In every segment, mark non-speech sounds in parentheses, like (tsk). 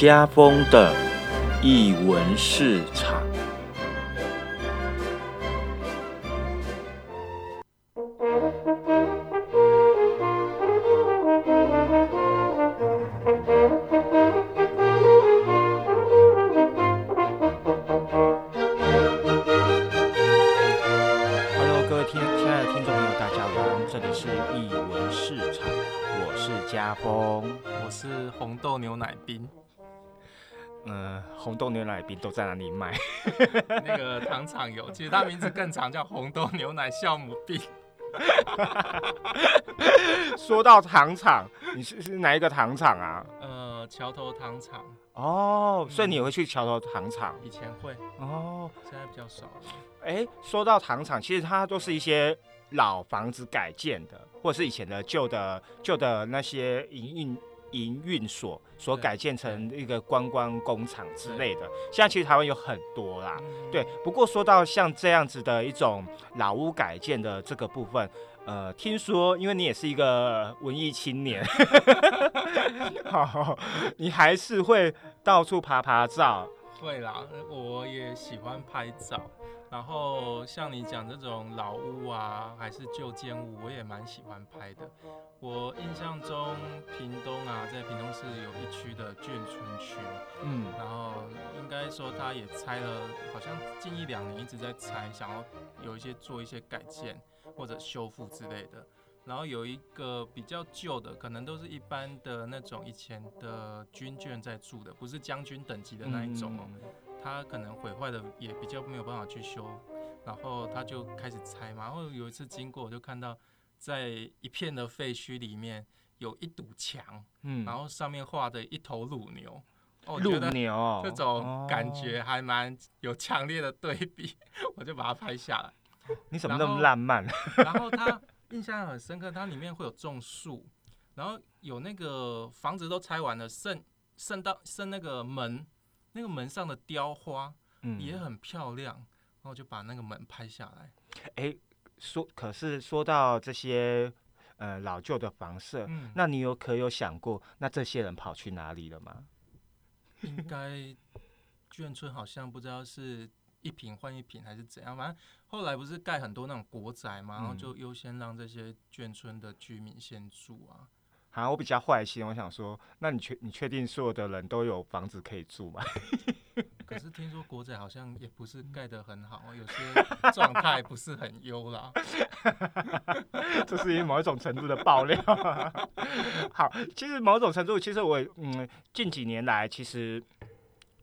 家风的译文市场。都在哪里卖？(laughs) 那个糖厂有，其实它名字更长，叫红豆牛奶酵母冰。(laughs) 说到糖厂，你是是哪一个糖厂啊？呃，桥头糖厂哦，所以你也会去桥头糖厂以前会，哦。现在比较少了。哎，说到糖厂，其实它都是一些老房子改建的，或者是以前的旧的旧的那些营运营运所所改建成一个观光工厂之类的。现在其实台湾有很多啦，嗯对。不过说到像这样子的一种老屋改建的这个部分，呃，听说因为你也是一个文艺青年，好，(laughs) (laughs) 你还是会到处爬爬照。会啦，我也喜欢拍照。然后像你讲这种老屋啊，还是旧建物，我也蛮喜欢拍的。我印象中，屏东啊，在屏东市有一区的眷村区，嗯然后应该说他也拆了，好像近一两年一直在拆，想要有一些做一些改建或者修复之类的。然后有一个比较旧的，可能都是一般的那种以前的军眷在住的，不是将军等级的那一种哦。嗯它可能毁坏的也比较没有办法去修，然后他就开始拆嘛。然后有一次经过，我就看到在一片的废墟里面有一堵墙，嗯然后上面画的一头乳牛。哦我鹿觉得牛哦 (laughs) 这种感哦觉还蛮有强烈的对比，我就把它拍下来。(laughs) 你怎么那么浪漫？(laughs) 然后他印象很深刻，它里面会有种树，然后有那个房子都拆完了，剩剩到剩那个门，那个门上的雕花嗯也很漂亮，然后就把那个门拍下来。哎，说可是说到这些呃老旧的房舍，嗯，那你有可有想过，那这些人跑去哪里了吗？应该眷村好像不知道是一品换一品还是怎样，反正后来不是盖很多那种国宅嘛，然后嗯就优先让这些眷村的居民先住啊。啊，我比较坏心，我想说，那你确你确定所有的人都有房子可以住吗？(laughs) 可是听说国仔好像也不是盖得很好，有些状态不是很优啦。(laughs) 这是某一种程度的爆料。(laughs) 好，其实某种程度，其实我嗯，近几年来，其实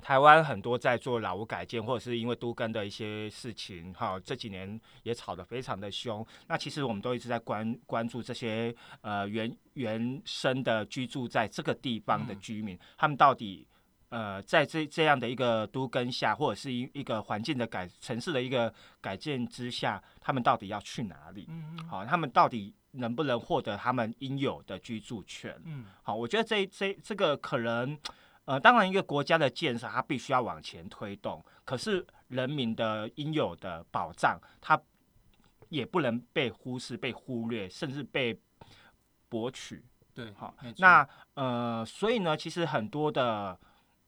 台湾很多在做老屋改建，或者是因为都更的一些事情，哈，这几年也吵得非常的凶。那其实我们都一直在关关注这些呃原原生的居住在这个地方的嗯居民，他们到底。呃，在这这样的一个都更下，或者是一一个环境的改城市的一个改建之下，他们到底要去哪里？嗯嗯好，他们到底能不能获得他们应有的居住权？嗯，好，我觉得这这这个可能，呃，当然一个国家的建设，它必须要往前推动，可是人民的应有的保障，它也不能被忽视、被忽略，甚至被博取。对，好那呃，所以呢，其实很多的，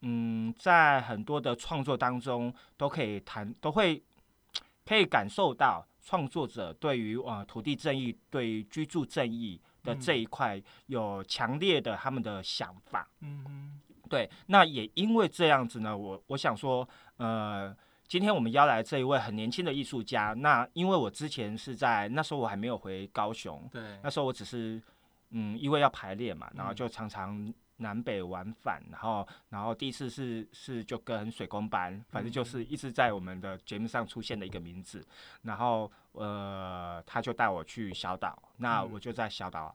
嗯，在很多的创作当中，都可以谈，都会可以感受到创作者对于呃土地正义、对于居住正义的这嗯一块有强烈的他们的想法。嗯哼，对，那也因为这样子呢，我我想说，呃，今天我们邀来这一位很年轻的艺术家，那因为我之前是在那时候我还没有回高雄，对那，时候我只是嗯，因为要排练嘛，然后嗯。就常常南北往返，然后然后第一次是是就跟水工班，反正就是一直在我们的节目上出现的一个名字，然后呃他就带我去小岛，那嗯。我就在小岛。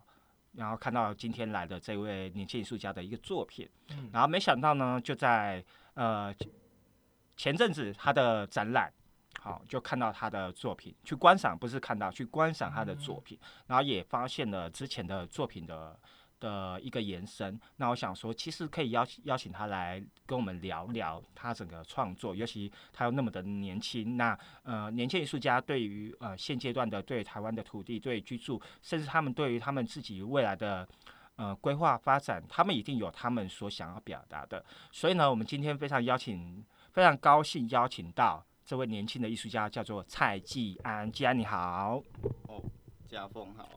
然后看到今天来的这位年轻艺术家的一个作品，嗯。然后没想到呢，就在呃前阵子他的展览，好就看到他的作品，去观赏不是看到去观赏他的作品，然后也发现了之前的作品的的一个延伸。那我想说，其实可以邀请邀请他来跟我们聊聊他整个创作，尤其他又那么的年轻。那呃，年轻艺术家对于呃现阶段的对台湾的土地、对居住，甚至他们对于他们自己未来的呃规划发展，他们一定有他们所想要表达的。所以呢，我们今天非常邀请，非常高兴邀请到这位年轻的艺术家，叫做蔡继安。继安你好，哦，家凤好，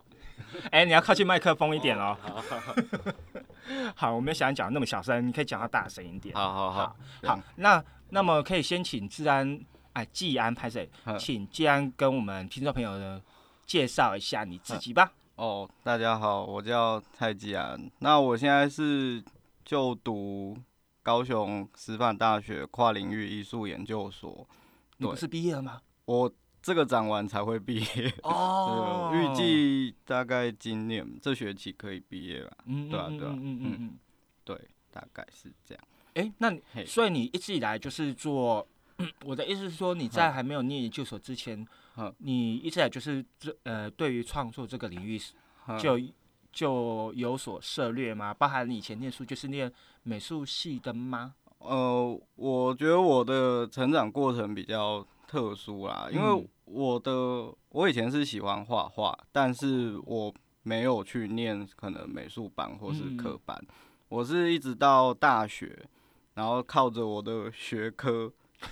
(laughs) 哎、你要靠近麦克风一点哦。好好 (laughs) 好，我没有想讲那么小声，你可以讲到大声一点。好好好好好，那那么可以先请治安哎季安拍谁？嗯请季安跟我们听众朋友呢介绍一下你自己吧。哦，大家好，我叫蔡继安，那我现在是就读高雄师范大学跨领域艺术研究所，你不是毕业了吗？我这个展完才会毕业，哦，(laughs) 预计大概今年这学期可以毕业吧，嗯对啊对啊。嗯嗯嗯嗯。对，大概是这样。哎、那你所以你一直以来就是做，(clears throat) 我的意思是说你在还没有念研究所之前嗯，你一直以来就是这呃对于创作这个领域就就有所涉猎吗？包含你以前念书就是念美术系的吗？呃，我觉得我的成长过程比较特殊啦，因为嗯我的我以前是喜欢画画，但是我没有去念可能美术班或是嗯科班，我是一直到大学，然后靠着我的学科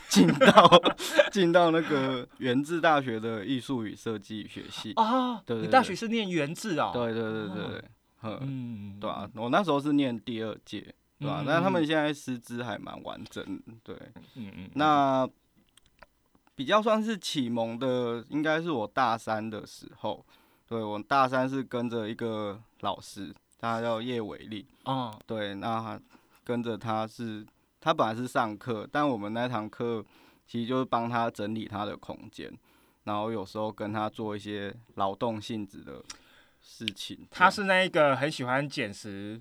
进到 (laughs) 进到那个原治大学的艺术与设计学系。啊，对你大学是念原字哦。对对对对对，嗯，嗯，对啊，我那时候是念第二届，对吧、嗯但是他们现在师资还蛮完整，对。嗯嗯，那比较算是启蒙的，应该是我大三的时候。对我大三是跟着一个老师，他叫叶伟力。哦，对，那跟着他是，他本来是上课，但我们那堂课其实就是帮他整理他的空间，然后有时候跟他做一些劳动性质的事情。他是那一个很喜欢捡拾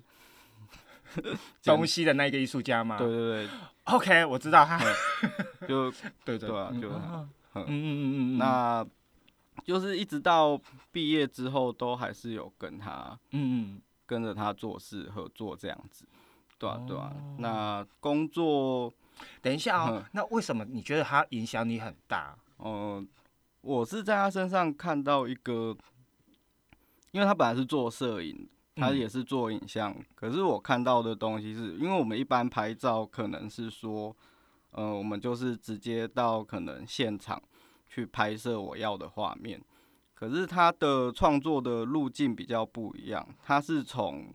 (laughs) 东西的那个艺术家吗？对对对。OK，我知道他。(laughs) 对，就对对对啊就嗯嗯。嗯。嗯那就是一直到毕业之后，都还是有跟他嗯嗯。跟着他做事合作这样子，对啊对啊。哦那工作，等一下哦嗯，那为什么你觉得他影响你很大？嗯、我是在他身上看到一个，因为他本来是做摄影，他嗯。也是做影像，可是我看到的东西是，因为我们一般拍照可能是说，呃，我们就是直接到可能现场去拍摄我要的画面，可是他的创作的路径比较不一样，他是从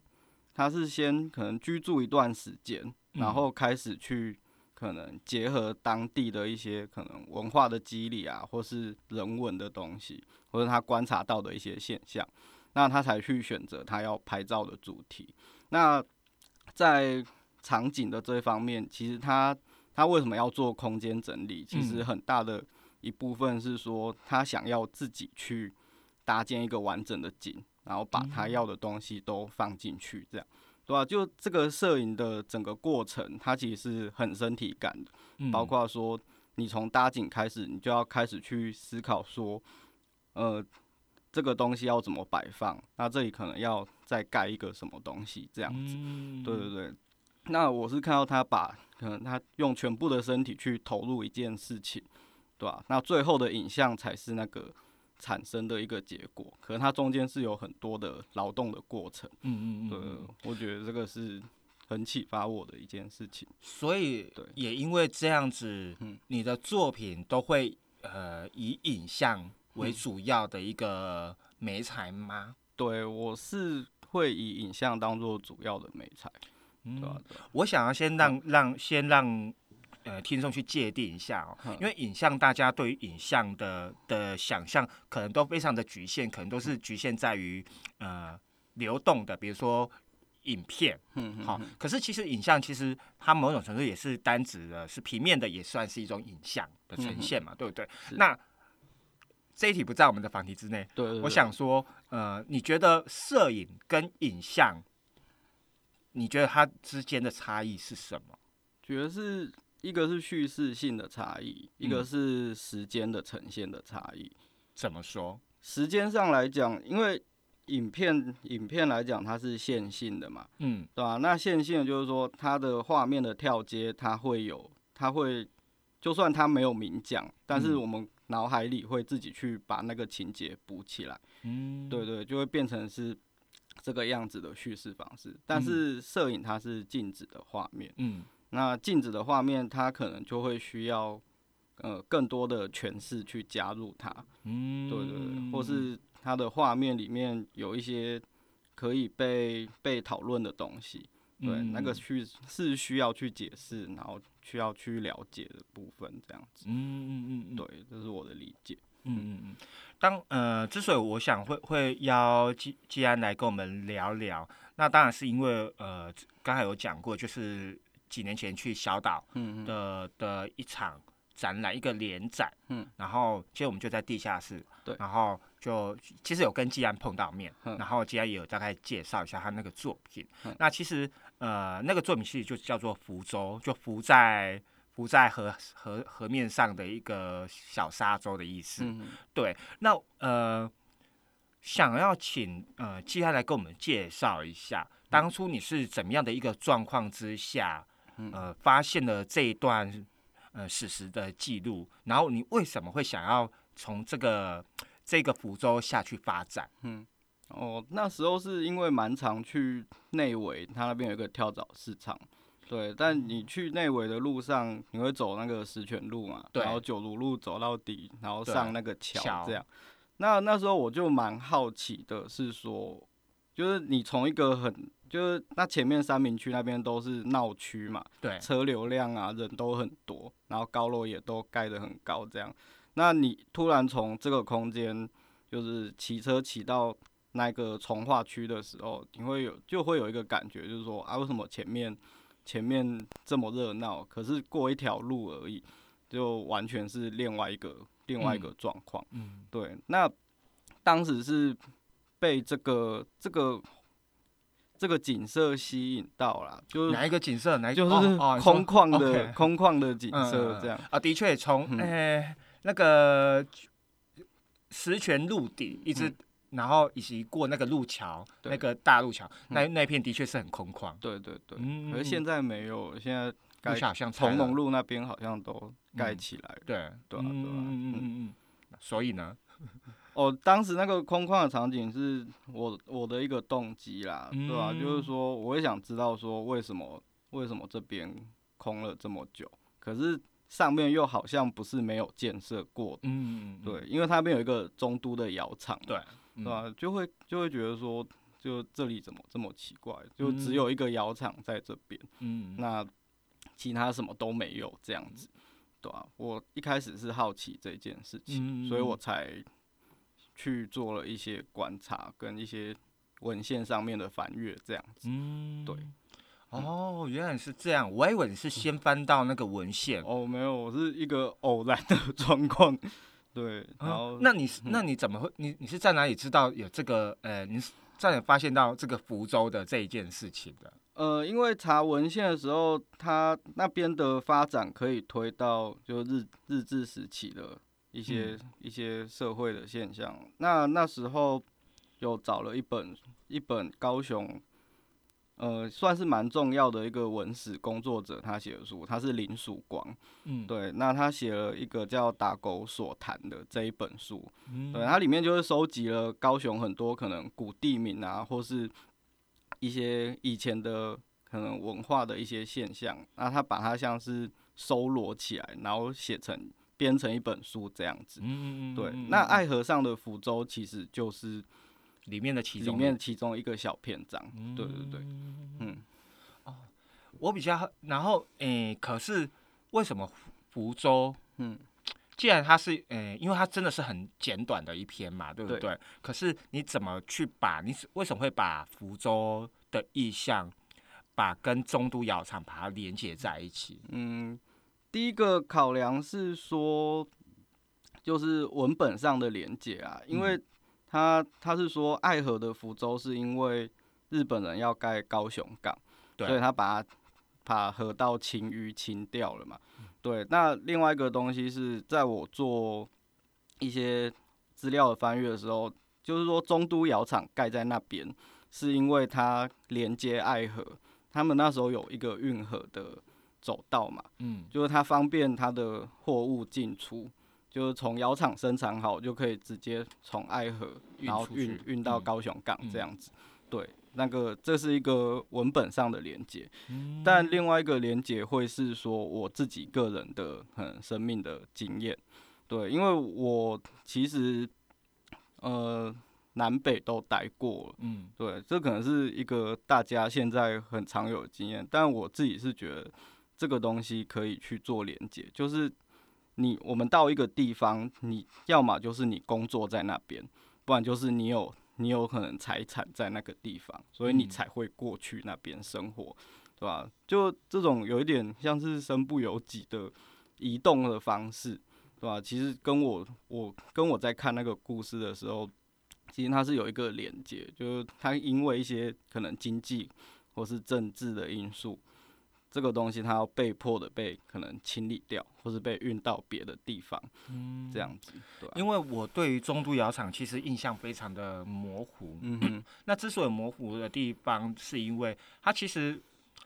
他是先可能居住一段时间，嗯。然后开始去可能结合当地的一些可能文化的肌理啊，或是人文的东西，或者他观察到的一些现象，那他才去选择他要拍照的主题。那在场景的这一方面，其实他他为什么要做空间整理？其实嗯很大的一部分是说，他想要自己去搭建一个完整的景，然后把他要的东西都放进去，这样。对吧、就这个摄影的整个过程，它其实是很身体感的，嗯包括说你从搭景开始，你就要开始去思考说，呃，这个东西要怎么摆放，那这里可能要再盖一个什么东西，这样子。嗯对对对。那我是看到他把可能他用全部的身体去投入一件事情，对吧、那最后的影像才是那个产生的一个结果，可能它中间是有很多的劳动的过程。嗯嗯嗯我觉得这个是很启发我的一件事情。所以对也因为这样子嗯，你的作品都会呃以影像为嗯主要的一个媒材吗？对我是会以影像当做主要的美材，嗯我想要先让让先让呃听众去界定一下哦，嗯因为影像大家对于影像的的想象可能都非常的局限，可能都是局限在于呃流动的，比如说影片，嗯嗯好，可是其实影像其实它某种程度也是单指的，是平面的，也算是一种影像的呈现嘛，对不对？那这一题不在我们的访题之内，对我想说，呃，你觉得摄影跟影像，你觉得它之间的差异是什么？觉得是一个是叙事性的差异，一个嗯是时间的呈现的差异。怎么说？时间上来讲，因为影片影片来讲它是线性的嘛，嗯对吧、那线性的就是说它的画面的跳接，它会有，它会，就算它没有明讲，但是嗯我们脑海里会自己去把那个情节补起来。嗯，对对，就会变成是这个样子的叙事方式。但是摄影它是静止的画面，嗯。那静止的画面它可能就会需要呃更多的诠释去加入它，嗯，对对对，或是它的画面里面有一些可以被被讨论的东西，对，嗯那个去是需要去解释，然后需要去了解的部分，这样子。嗯嗯嗯嗯，对，这是我的理解。嗯嗯嗯，当呃，之所以我想会会邀季季安来跟我们聊聊，那当然是因为呃，刚才有讲过，就是几年前去小岛的的一场展览，一个联展，嗯，然后其实我们就在地下室，对。然后就其实有跟季安碰到面，嗯。然后季安也有大概介绍一下他那个作品，嗯。那其实呃那个作品其实就叫做浮洲，就浮在浮在河河河面上的一个小沙洲的意思，嗯对，那呃，想要请呃季安来跟我们介绍一下，当初你是怎么样的一个状况之下，嗯呃，发现了这一段呃史实的记录，然后你为什么会想要从这个这个福州下去发展？嗯。哦，那时候是因为蛮常去内围，它那边有一个跳蚤市场。对，但你去内围的路上，你会走那个石泉路嘛，对然后九如路走到底，然后上那个桥桥这样。那那时候我就蛮好奇的，是说，就是你从一个很，就是那前面三明区那边都是闹区嘛，对，车流量啊，人都很多，然后高楼也都盖得很高，这样。那你突然从这个空间，就是骑车骑到那个从化区的时候，你会有就会有一个感觉，就是说啊，为什么前面前面这么热闹，可是过一条路而已，就完全是另外一个另外一个状况。嗯对，那当时是被这个这个这个景色吸引到了，就是哪一个景色？哪一就是空旷的、空旷的景色这样。啊，的确从嗯呃那个石泉路底一直，嗯然后以及过那个路桥，那个大路桥，那那片的确是很空旷。对对对，嗯可是现在没有，现在路盖桥好像从龙路那边好像都盖嗯起来了。对。对啊对啊嗯嗯嗯。嗯嗯。所以呢，(laughs) 哦，当时那个空旷的场景是我我的一个动机啦，对吧、嗯就是说，我也想知道说为什么为什么这边空了这么久，可是上面又好像不是没有建设过的。嗯，嗯，对，因为它那边有一个中都的窑厂嘛，对。嗯对吧、就会就会觉得说，就这里怎么这么奇怪？就只嗯有一个窑厂在这边，嗯，那其他什么都没有这样子，对啊，我一开始是好奇这件事情，嗯所以我才去做了一些观察跟一些文献上面的翻阅，这样子。嗯，对。哦，原来是这样，我还以为你是先翻到那个文献。哦，没有，我是一个偶然的 (laughs) 状况，对，然后、哦那你是那你怎么会？你你是在哪里知道有这个？呃，你是在哪发现到这个福州的这一件事情的？呃，因为查文献的时候，他那边的发展可以推到就日日治时期的一些、一些社会的现象。那那时候有找了一本一本高雄，呃，算是蛮重要的一个文史工作者，他写的书，他是林曙光。嗯，对，那他写了一个叫《打狗所谈》的这一本书。嗯，对，它里面就是收集了高雄很多可能古地名啊，或是一些以前的可能文化的一些现象，那他把它像是收罗起来，然后写成编成一本书这样子。嗯，嗯嗯，对，嗯那嗯爱河上的福州其实就是里面的其中里中面其中一个小篇章。对对对，嗯哦，我比较，然后诶、可是为什么福福州？嗯，既然它是诶、因为它真的是很简短的一篇嘛，对不对对？可是你怎么去把你为什么会把福州的意象，把跟中都窑厂把它连接在一起？嗯，第一个考量是说，就是文本上的连接啊，因为他他是说爱河的福州是因为日本人要盖高雄港，所以他把它把河道清淤清掉了嘛。对，那另外一个东西是在我做一些资料的翻阅的时候，就是说中都窑厂盖在那边，是因为它连接爱河，他们那时候有一个运河的走道嘛，嗯就是它方便它的货物进出，就是从窑厂生产好就可以直接从爱河，然后运运运到嗯高雄港嗯这样子。对，那个这是一个文本上的连接，嗯但另外一个连接会是说我自己个人的很生命的经验，对，因为我其实呃南北都待过了。嗯对，这可能是一个大家现在很常有的经验，但我自己是觉得这个东西可以去做连接，就是你我们到一个地方，你要么就是你工作在那边，不然就是你有你有可能财产在那个地方，所以你嗯才会过去那边生活，对吧？就这种有一点像是身不由己的移动的方式，对吧？其实跟我我跟我在看那个故事的时候。其实它是有一个连接，就是它因为一些可能经济或是政治的因素，这个东西它要被迫的被可能清理掉，或是被运到别的地方，嗯这样子，对吧、因为我对于中都窑厂其实印象非常的模糊。嗯哼，那之所以模糊的地方，是因为它其实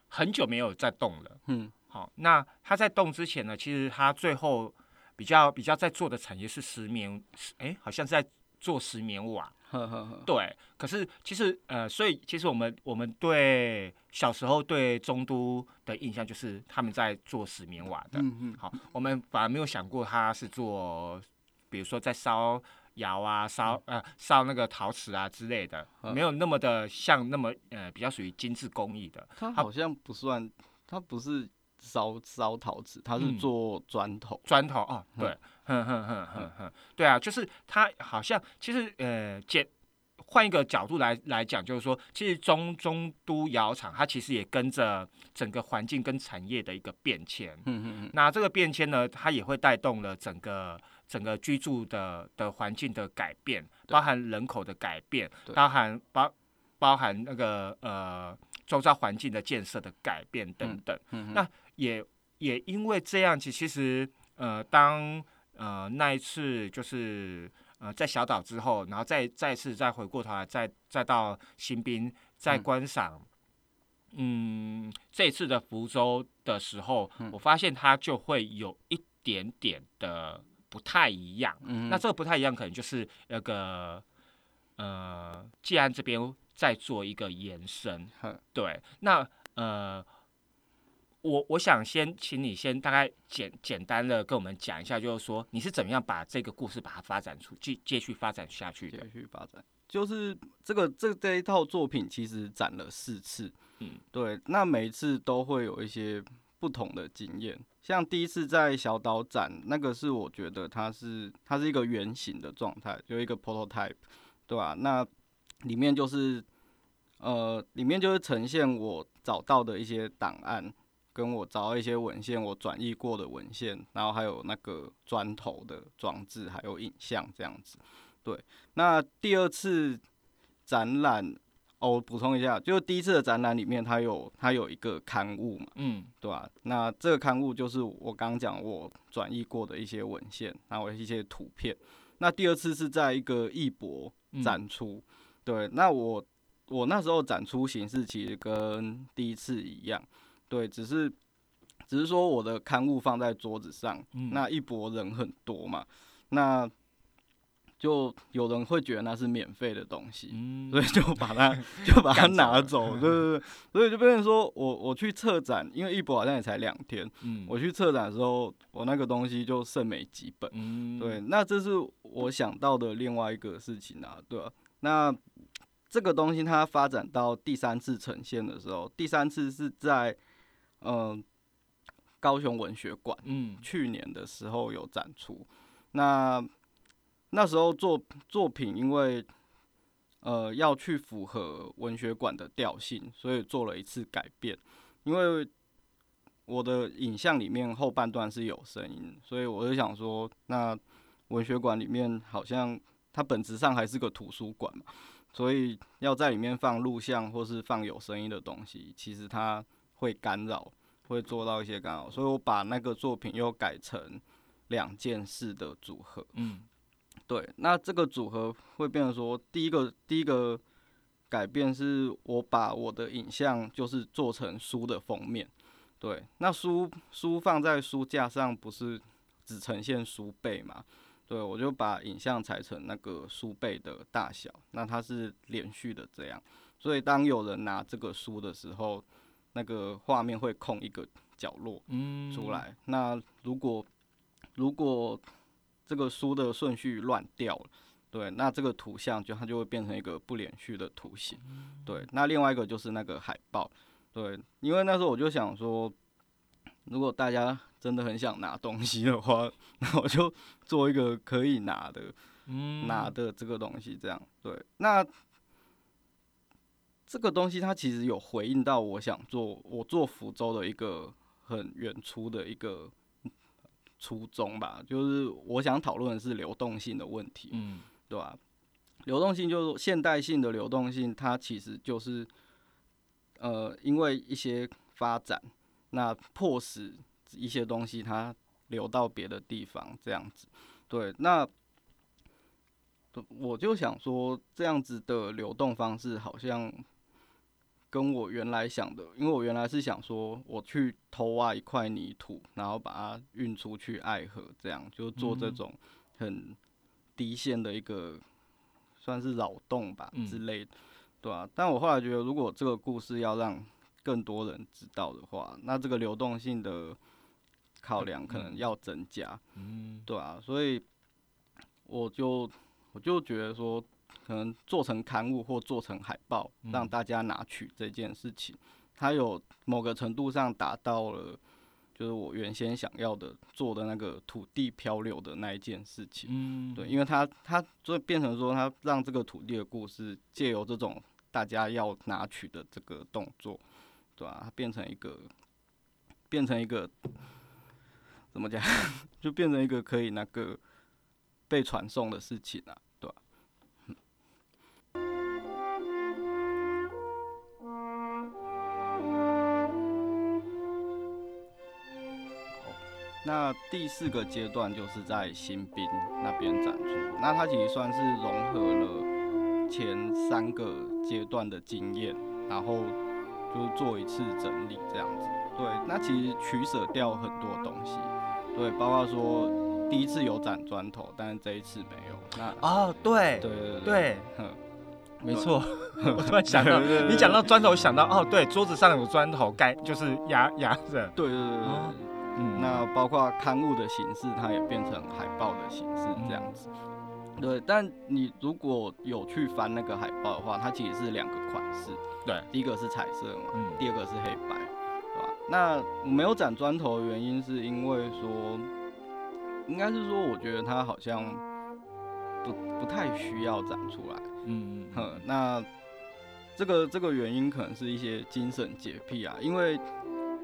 很久没有在动了。嗯好，那它在动之前呢，其实它最后比较比较在做的产业是石棉，哎、好像是在做石棉瓦。呵呵呵，对，可是其实呃，所以其实我们我们对小时候对中都的印象就是他们在做石棉瓦的。嗯嗯好，我们反而没有想过他是做，比如说在烧窑啊、烧呃烧那个陶瓷啊之类的，嗯没有那么的像那么呃比较属于精致工艺的。它好像不算，它不是烧烧陶瓷，它是嗯做砖头，砖头啊，对，哼哼哼哼哼，对啊，就是它好像其实呃简换一个角度来来讲，就是说，其实中中都窑厂它其实也跟着整个环境跟产业的一个变迁。嗯嗯嗯，那这个变迁呢，它也会带动了整个整个居住的的环境的改变，包含人口的改变，包含包包含那个呃周遭环境的建设的改变等等。嗯那也也因为这样子，其实呃，当呃那一次就是呃在小岛之后，然后再再次再回过头来，再再到新兵再嗯观赏。嗯，这次的福州的时候，嗯我发现它就会有一点点的不太一样。嗯那这个不太一样，可能就是那个呃，既然这边在做一个延伸，对，那呃，我我想先请你先大概简简单的跟我们讲一下，就是说你是怎么样把这个故事把它发展出继继续发展下去的继？续发展。就是这个这这一套作品其实展了四次，嗯，对，那每一次都会有一些不同的经验。像第一次在小岛展，那个是我觉得它是它是一个圆形的状态，有一个 prototype，对吧、那里面就是呃，里面就是呈现我找到的一些档案，跟我找到一些文献，我转译过的文献，然后还有那个砖头的装置，还有影像这样子。对，那第二次展览，哦，我补充一下，就第一次的展览里面，它有它有一个刊物嘛，嗯对吧、那这个刊物就是我刚刚讲我转译过的一些文献，然后一些图片。那第二次是在一个艺博嗯展出，对，那我我那时候展出形式其实跟第一次一样，对，只是只是说我的刊物放在桌子上，嗯那一博人很多嘛，那就有人会觉得那是免费的东西，嗯所以就把它 (laughs) 就把它拿走，(laughs) 对对对，所以就变成说我我去策展，因为一博好像也才两天，嗯我去策展的时候，我那个东西就剩没几本。嗯对，那这是我想到的另外一个事情啊，对吧、那这个东西它发展到第三次呈现的时候，第三次是在嗯、呃高雄文学馆，嗯去年的时候有展出。那那时候作作品因为呃要去符合文学馆的调性，所以做了一次改变。因为我的影像里面后半段是有声音，所以我就想说，那文学馆里面好像它本质上还是个图书馆嘛，所以要在里面放录像或是放有声音的东西，其实它会干扰。会做到一些干扰，所以我把那个作品又改成两件事的组合。嗯对，那这个组合会变成说，第一个第一个改变是我把我的影像就是做成书的封面。对，那书书放在书架上不是只呈现书背嘛？对，我就把影像裁成那个书背的大小，那它是连续的这样。所以当有人拿这个书的时候，那个画面会空一个角落嗯出，来。那如果如果这个书的顺序乱掉了，对，那这个图像就它就会变成一个不连续的图形。对，那另外一个就是那个海报，对，因为那时候我就想说，如果大家真的很想拿东西的话，那我就做一个可以拿的嗯拿的这个东西，这样对。那这个东西它其实有回应到我想做我做福州的一个很远出的一个初衷吧，就是我想讨论的是流动性的问题。嗯对吧、流动性就是现代性的流动性，它其实就是呃，因为一些发展，那迫使一些东西它流到别的地方，这样子。对，那我就想说，这样子的流动方式好像跟我原来想的，因为我原来是想说，我去偷挖一块泥土，然后把它运出去爱河，这样就做这嗯。种很低线的一个算是扰动吧嗯。之类的，对啊，但我后来觉得，如果这个故事要让更多人知道的话，那这个流动性的考量可能要增加，嗯。对啊，所以我就我就觉得说，可能做成刊物或做成海报，让嗯大家拿取这件事情，它有某个程度上达到了。就是我原先想要的做的那个土地漂流的那一件事情，嗯。对，因为它它就变成说，它让这个土地的故事借由这种大家要拿取的这个动作，对吧、它变成一个变成一个怎么讲，(laughs) 就变成一个可以那个被传送的事情啊，那第四个阶段就是在新兵那边展出，那它其实算是融合了前三个阶段的经验，然后就是做一次整理这样子。对，那其实取舍掉很多东西，对，包括说第一次有展砖头，但是这一次没有。那哦，对对对对，哼 (laughs) 没错，(laughs) 我突然想到，(laughs) 你讲到砖头，想到哦，对，桌子上有砖头盖，就是压压着，对对对对。嗯。那包括刊物的形式，它也变成海报的形式这样子。对，但你如果有去翻那个海报的话，它其实是两个款式，对，第一个是彩色嘛，嗯。第二个是黑白，对吧？那没有展砖头的原因是因为说，应该是说我觉得它好像不不太需要展出来，嗯呵，那这个这个原因可能是一些精神洁癖啊，因为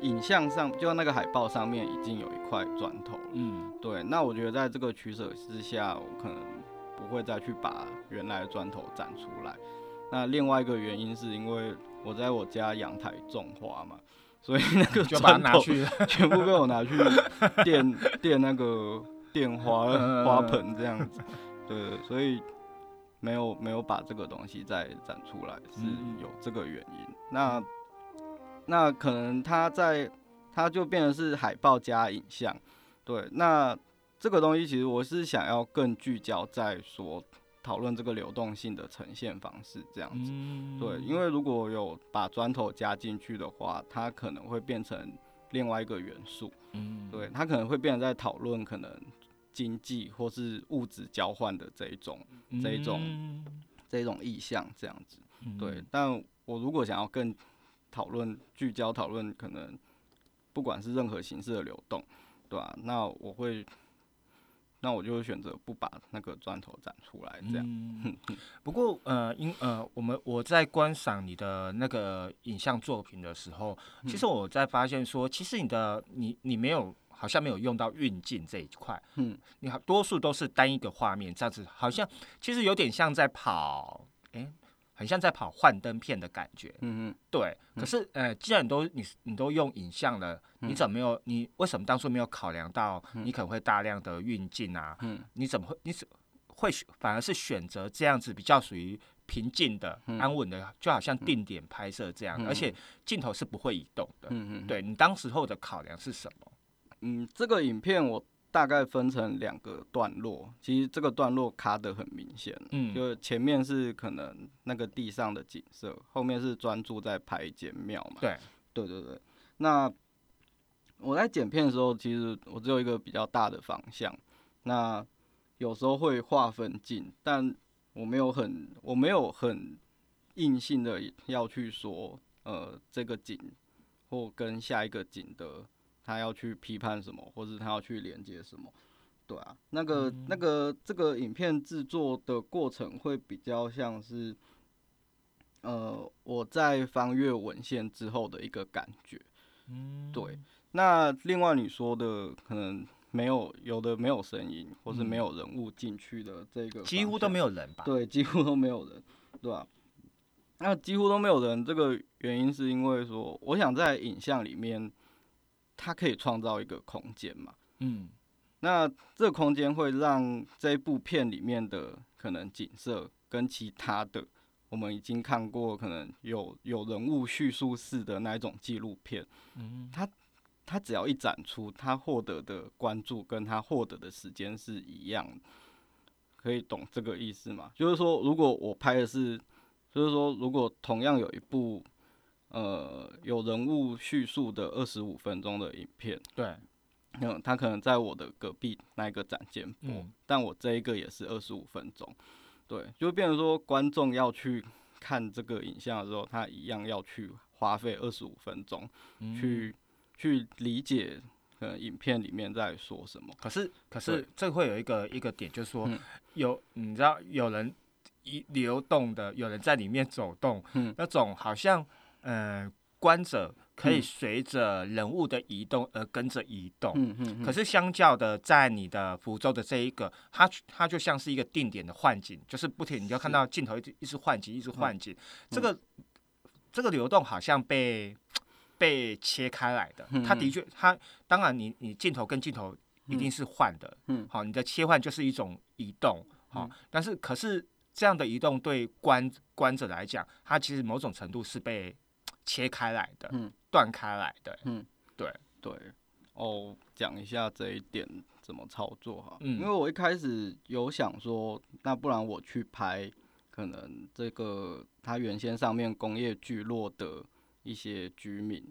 影像上就那个海报上面已经有一块砖头了，嗯。对，那我觉得在这个取舍之下，我可能不会再去把原来的砖头展出来。那另外一个原因是因为我在我家阳台种花嘛，(laughs) 所以那个就把它砖头拿去，(laughs) 全部被我拿去垫 (laughs) 垫那个垫花嗯花盆这样子，对，所以没有没有把这个东西再展出来，是嗯。有这个原因。那那可能它在它就变成是海报加影像，对，那这个东西其实我是想要更聚焦在说讨论这个流动性的呈现方式这样子。嗯对，因为如果有把砖头加进去的话，它可能会变成另外一个元素。嗯对，它可能会变成在讨论可能经济或是物质交换的这一种这一种嗯这一种意向这样子。对嗯，但我如果想要更讨论聚焦讨论，可能不管是任何形式的流动，对吧、那我会。那我就会选择不把那个砖头展出来，这样。嗯 (laughs) 不过呃，因呃，我们我在观赏你的那个影像作品的时候，其实我在发现说，其实你的你你没有好像没有用到运镜这一块，嗯，你好多数都是单一个画面这样子，好像其实有点像在跑，诶、很像在跑幻灯片的感觉。嗯嗯对，可是呃，既然都你你都用影像了，你怎么没有？你为什么当初没有考量到你可能会大量的运镜啊？嗯你怎么会？你怎会选反而是选择这样子比较属于平静的、安稳的，就好像定点拍摄这样，嗯而且镜头是不会移动的。嗯嗯，对你当时候的考量是什么？嗯，这个影片我大概分成两个段落，其实这个段落卡得很明显，嗯，就前面是可能那个地上的景色，后面是专注在拍一间庙嘛。对，对对对。那我在剪片的时候，其实我只有一个比较大的方向，那有时候会划分镜，但我没有很我没有很硬性的要去说，呃，这个景或跟下一个景的他要去批判什么，或是他要去连接什么。对啊，那个、那个这个影片制作的过程会比较像是，呃，我在翻阅文献之后的一个感觉。嗯，对，那另外你说的可能没有有的没有声音，或是没有人物进去的这个几乎都没有，有人吧？对，几乎都没有人，对吧、那几乎都没有人，这个原因是因为说，我想在影像里面，它可以创造一个空间嘛。嗯那这个空间会让这部片里面的可能景色跟其他的我们已经看过可能有有人物叙述式的那一种纪录片，嗯，它它只要一展出，它获得的关注跟它获得的时间是一样的，可以懂这个意思吗？就是说，如果我拍的是，就是说，如果同样有一部呃有人物叙述的二十五分钟的影片，对，嗯，他可能在我的隔壁那一个展间播，嗯。但我这一个也是二十五分钟，对，就变成说观众要去看这个影像的时候，他一样要去花费二十五分钟嗯。去、去理解呃影片里面在说什么。可是可是这会有一个一个点，就是说嗯。有你知道有人一流动的，有人在里面走动，嗯。那种好像呃观者可以嗯。随着人物的移动而跟着移动。嗯嗯可是相较的，在你的福州的这一个，它它就像是一个定点的幻景，就是不停，你就看到镜头一直一直幻景，一直幻景。这个这个流动好像被被切开来的，它的确，它当然你你镜头跟镜头一定是换的，嗯好，你的切换就是一种移动，好，但是可是这样的移动对观观者来讲，它其实某种程度是被切开来的，嗯。断开来的，嗯。对。对。哦，讲一下这一点怎么操作哈。嗯。因为我一开始有想说，那不然我去拍可能这个它原先上面工业聚落的一些居民，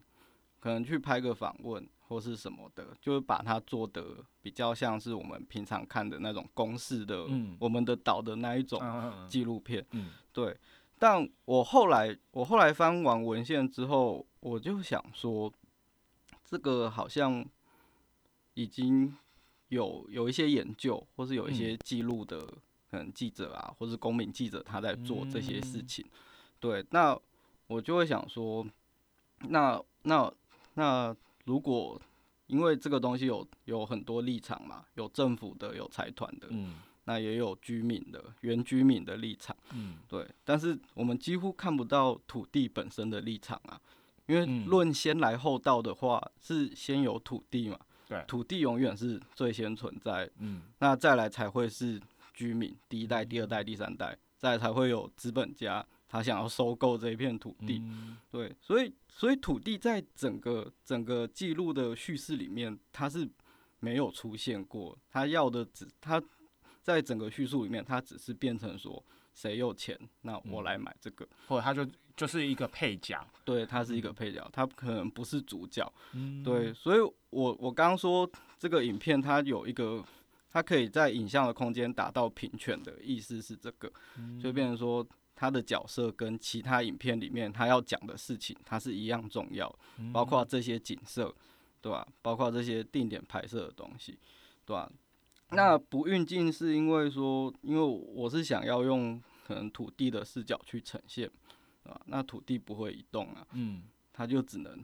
可能去拍个访问或是什么的，就是把它做的比较像是我们平常看的那种公式的，嗯。我们的岛的那一种纪录片。嗯。对，但我后来我后来翻完文献之后，我就想说，这个好像已经有有一些研究，或是有一些记录的可能记者啊，或是公民记者他在做这些事情。对，那我就会想说，那那那如果因为这个东西有有很多立场嘛，有政府的，有财团的，嗯那也有居民的原居民的立场。嗯。对，但是我们几乎看不到土地本身的立场啊，因为嗯。论先来后到的话，是先有土地嘛，对。土地永远是最先存在，嗯。那再来才会是居民，第一代、第二代、第三代，再来才会有资本家，他想要收购这一片土地，嗯。对，所以所以土地在整个整个记录的叙事里面，它是没有出现过，他要的只他在整个叙述里面，它只是变成说谁有钱，那我嗯。来买这个。或者它就就是一个配角，对，它是一个配角，它可能不是主角。嗯。对，所以我我刚刚说这个影片它有一个，它可以在影像的空间达到平权的意思是这个，就变成说他的角色跟其他影片里面他要讲的事情，它是一样重要，包括这些景色，对吧、包括这些定点拍摄的东西，对吧、那不运镜是因为说，因为我是想要用可能土地的视角去呈现，啊，那土地不会移动啊，嗯。他就只能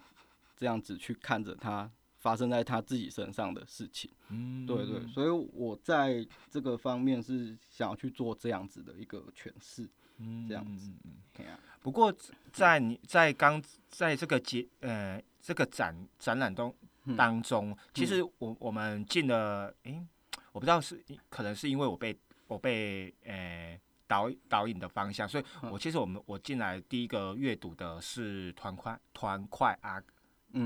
这样子去看着它发生在他自己身上的事情。嗯。对对，所以我在这个方面是想要去做这样子的一个诠释。嗯这样子嗯嗯嗯对啊，不过在你在刚在这个节呃这个展展览中嗯。当中，其实我我们进了，诶、我不知道是可能是因为我被我被呃导导引的方向，所以嗯。我其实我们我进来第一个阅读的是团块团块阿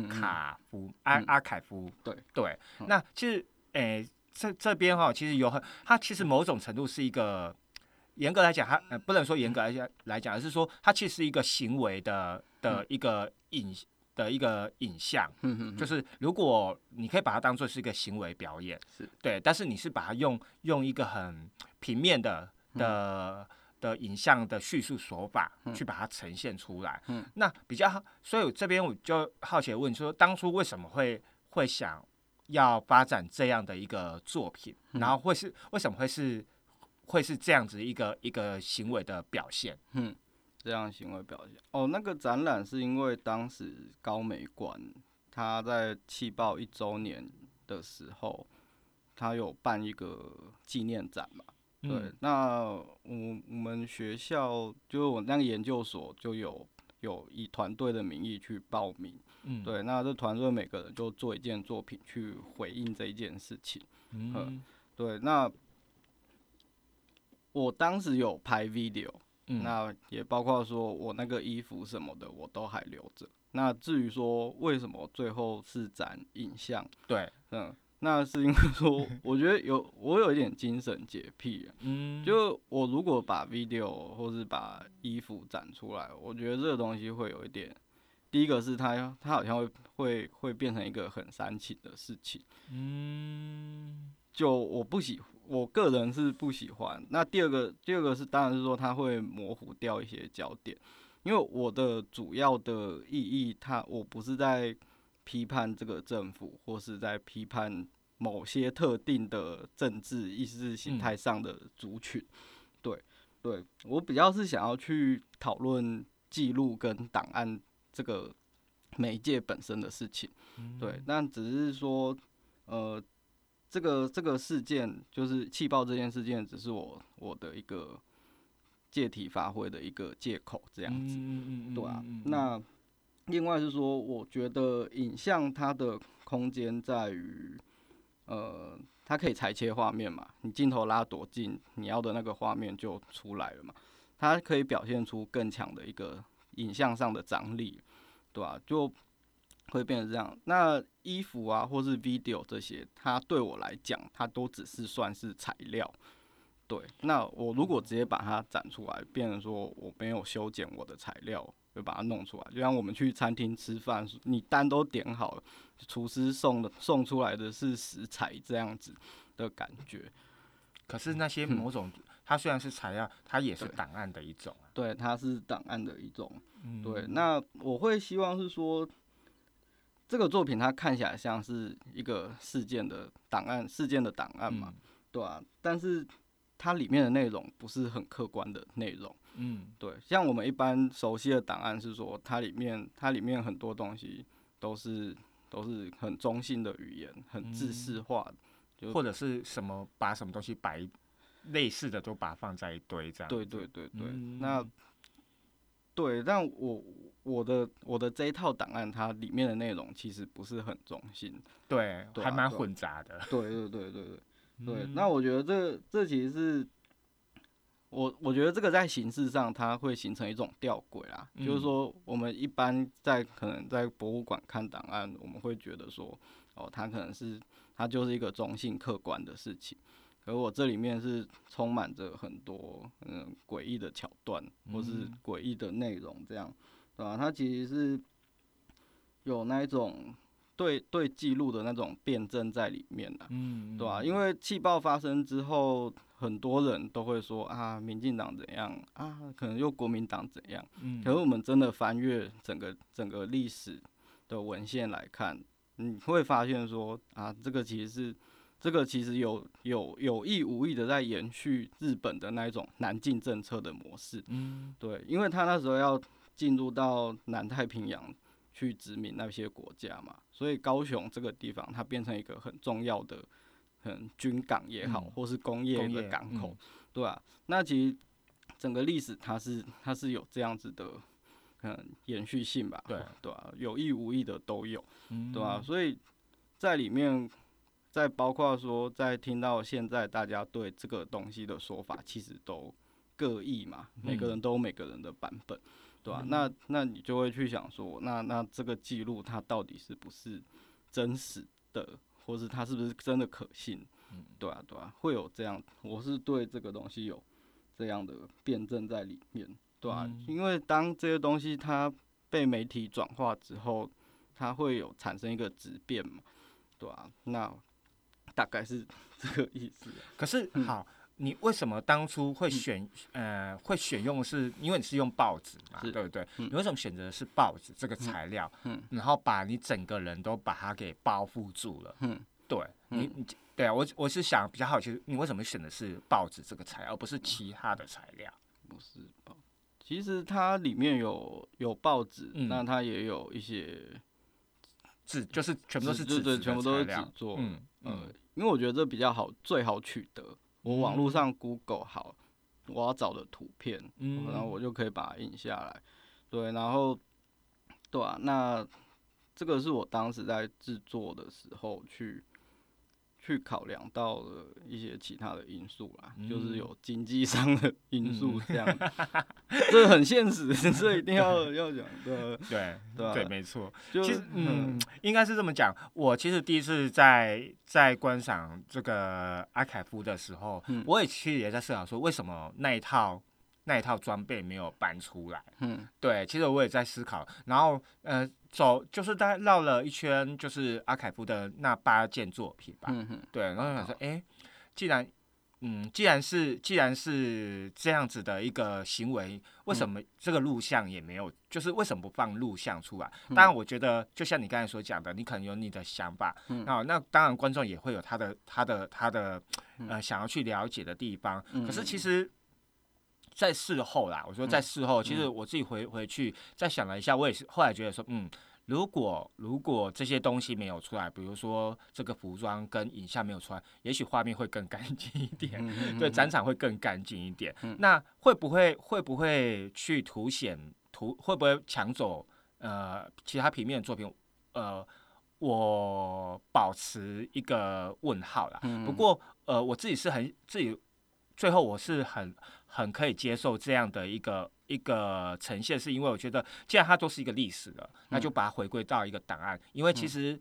卡夫阿嗯。阿凯夫，对。对嗯，那其实诶、这这边哈，其实有很，它其实某种程度是一个严格来讲，它呃不能说严格来讲来讲，而是说它其实是一个行为的的一个影的一个影像，就是如果你可以把它当做是一个行为表演，是。对，但是你是把它用用一个很平面的的。的影像的叙述手法去把它呈现出来，嗯，那比较好，所以这边我就好奇问说，当初为什么会会想要发展这样的一个作品，然后会是为什么会是会是这样子一个一个行为的表现？嗯，这样行为表现。哦，那个展览是因为当时高美馆他在气爆一周年的时候，他有办一个纪念展嘛。对，那我我们学校就是我那个研究所就有有以团队的名义去报名，嗯，对，那这团队每个人就做一件作品去回应这一件事情，嗯，对，那我当时有拍 video，嗯，那也包括说我那个衣服什么的我都还留着。那至于说为什么最后是展影像，对，嗯。那是因为说，(laughs) 我觉得有我有一点精神洁癖啊，嗯，就我如果把 video 或是把衣服展出来，我觉得这个东西会有一点，第一个是它它好像会会会变成一个很煽情的事情，嗯，就我不喜，我个人是不喜欢。那第二个第二个是当然是说它会模糊掉一些焦点，因为我的主要的意义，它我不是在。批判这个政府，或是在批判某些特定的政治意识形态上的族群，对，对我比较是想要去讨论记录跟档案这个媒介本身的事情，对，但只是说，呃，这个这个事件就是气爆这件事件，只是我我的一个借题发挥的一个借口，这样子，对啊，那。另外是说，我觉得影像它的空间在于，呃，它可以裁切画面嘛，你镜头拉多近，你要的那个画面就出来了嘛。它可以表现出更强的一个影像上的张力，对吧？就会变成这样。那衣服啊，或是 video 这些，它对我来讲，它都只是算是材料。对，那我如果直接把它展出来，变成说我没有修剪我的材料。就把它弄出来，就像我们去餐厅吃饭，你单都点好了，厨师送的送出来的是食材这样子的感觉。可是那些某种，它虽然是材料，它也是档案的一种。对，它是档案的一种。对，那我会希望是说，这个作品它看起来像是一个事件的档案，事件的档案嘛，对啊，但是它里面的内容不是很客观的内容。嗯，对，像我们一般熟悉的档案是说，它里面它里面很多东西都是都是很中性的语言，很自式化，就或者是什么把什么东西摆类似的都把它放在一堆这样。对对对对，那对，但我我的我的这一套档案，它里面的内容其实不是很中性，对，还蛮混杂的。对对对对对对，那我觉得这这其实是。我我觉得这个在形式上，它会形成一种吊诡啊，就是说，我们一般在可能在博物馆看档案，我们会觉得说，哦，它可能是它就是一个中性客观的事情，而我这里面是充满着很多嗯诡异的桥段，或是诡异的内容，这样，对吧？它其实是有那一种对对记录的那种辩证在里面的，嗯，对吧？因为气爆发生之后。很多人都会说啊，民进党怎样啊？可能又国民党怎样？嗯，可是我们真的翻阅整个整个历史的文献来看，你会发现说啊，这个其实是这个其实有有有意无意的在延续日本的那一种南进政策的模式。嗯，对，因为他那时候要进入到南太平洋去殖民那些国家嘛，所以高雄这个地方它变成一个很重要的。嗯，军港也好，或是工业的港口，对吧？那其实整个历史它是它是有这样子的，嗯，延续性吧？对对吧？有意无意的都有，对吧？所以在里面，在包括说，在听到现在大家对这个东西的说法，其实都各异嘛，每个人都有每个人的版本，对吧？那那你就会去想说，那那这个记录它到底是不是真实的？或是它是不是真的可信？嗯对啊，对啊，会有这样，我是对这个东西有这样的辩证在里面，对啊，嗯因为当这些东西它被媒体转化之后，它会有产生一个质变嘛，对啊，那大概是 (laughs) 这个意思啊。可是嗯好，你为什么当初会选呃会选用是因为你是用报纸嘛，对不对？嗯你为什么选择的是报纸这个材料？嗯然后把你整个人都把它给包覆住了。嗯，对你，你对啊，我我是想比较好奇，你为什么选的是报纸这个材料，而不是其他的材料？不是报，其实它里面有有报纸，嗯那它也有一些纸就是全部都是纸对对，全部都是纸做，嗯呃嗯，因为我觉得这比较好，最好取得。我网络上 Google 好，我要找的图片，嗯然后我就可以把它印下来。对，然后对啊，那这个是我当时在制作的时候去去考量到了一些其他的因素啦，就是嗯有经济上的因素嗯这样，这很现实，这一定要要讲的，对对啊对，没错。就其实，嗯，应该是这么讲。我其实第一次在在观赏这个阿凯夫的时候，嗯我也其实也在思考说，为什么那一套那一套装备没有搬出来？嗯对，其实我也在思考。然后，呃，走就是大概绕了一圈，就是阿凯夫的那八件作品吧。嗯哼对，然后想说，哎、既然，嗯，既然是既然是这样子的一个行为，为什么这个录像也没有？就是为什么不放录像出来？当然，我觉得就像你刚才所讲的，你可能有你的想法，嗯那那当然观众也会有他的他的他的呃想要去了解的地方。嗯可是其实。在事后啦，我说在事后，其实嗯我自己回回去再想了一下，我也是后来觉得说，嗯，如果如果这些东西没有出来，比如说这个服装跟影像没有出来，也许画面会更干净一点，嗯对，展场会更干净一点。嗯那会不会会不会去凸显图？会不会抢走呃其他平面的作品？呃，我保持一个问号啦。嗯不过呃，我自己是很自己最后我是很很可以接受这样的一个一个呈现，是因为我觉得既然它都是一个历史了，那就把它回归到一个档案，因为其实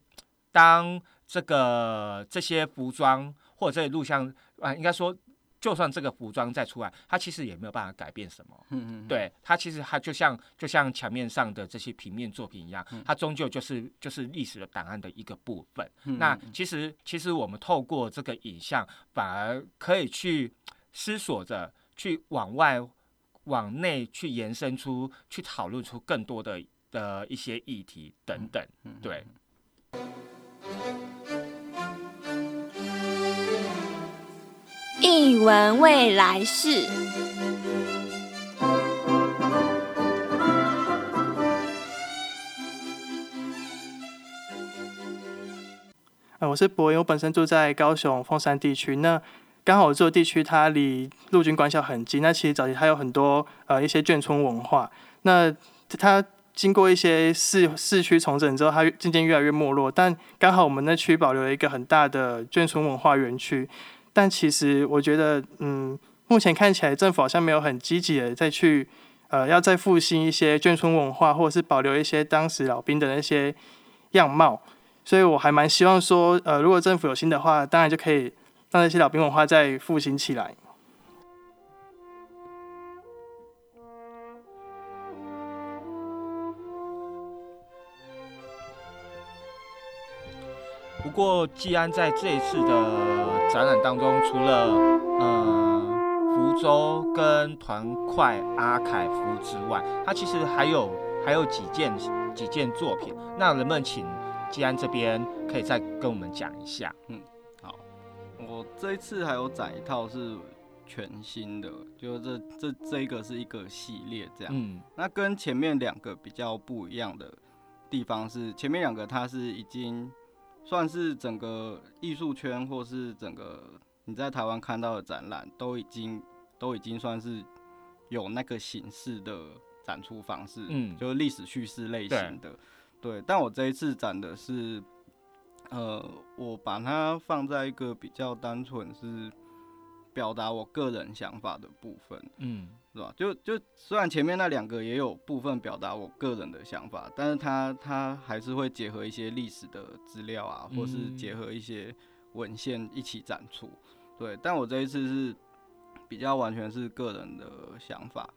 当这个这些服装或者这些录像啊，应该说。就算这个服装再出来，它其实也没有办法改变什么。嗯嗯，对它其实它就像就像墙面上的这些平面作品一样，它终究就是就是历史的档案的一个部分。嗯那其实其实我们透过这个影像，反而可以去思索着去往外往内去延伸出去讨论出更多的的一些议题等等。嗯对，艺文未来式。呃，我是博友，我本身住在高雄凤山地区。那刚好我住的地区它离陆军官校很近。那其实早期它有很多呃一些眷村文化。那它经过一些市市区重整之后，它渐渐越来越没落。但刚好我们那区保留了一个很大的眷村文化园区。但其实我觉得，嗯，目前看起来政府好像没有很积极的再去呃要再复兴一些眷村文化，或者是保留一些当时老兵的那些样貌。所以我还蛮希望说，呃，如果政府有心的话，当然就可以让那些老兵文化再复兴起来。不过，季安在这一次的展览当中，除了呃福州跟团块阿凯夫之外，他其实还有还有几件几件作品。那能不能请季安这边可以再跟我们讲一下？嗯我这一次还有展一套是全新的，就这这这一个是一个系列这样。嗯那跟前面两个比较不一样的地方是，前面两个它是已经算是整个艺术圈或是整个你在台湾看到的展览都已经都已经算是有那个形式的展出方式，嗯就是历史叙事类型的。对，但我这一次展的是，呃，我把它放在一个比较单纯是表达我个人想法的部分。嗯是吧？就就虽然前面那两个也有部分表达我个人的想法，但是它它还是会结合一些历史的资料啊，或是嗯结合一些文献一起展出。对，但我这一次是比较完全是个人的想法。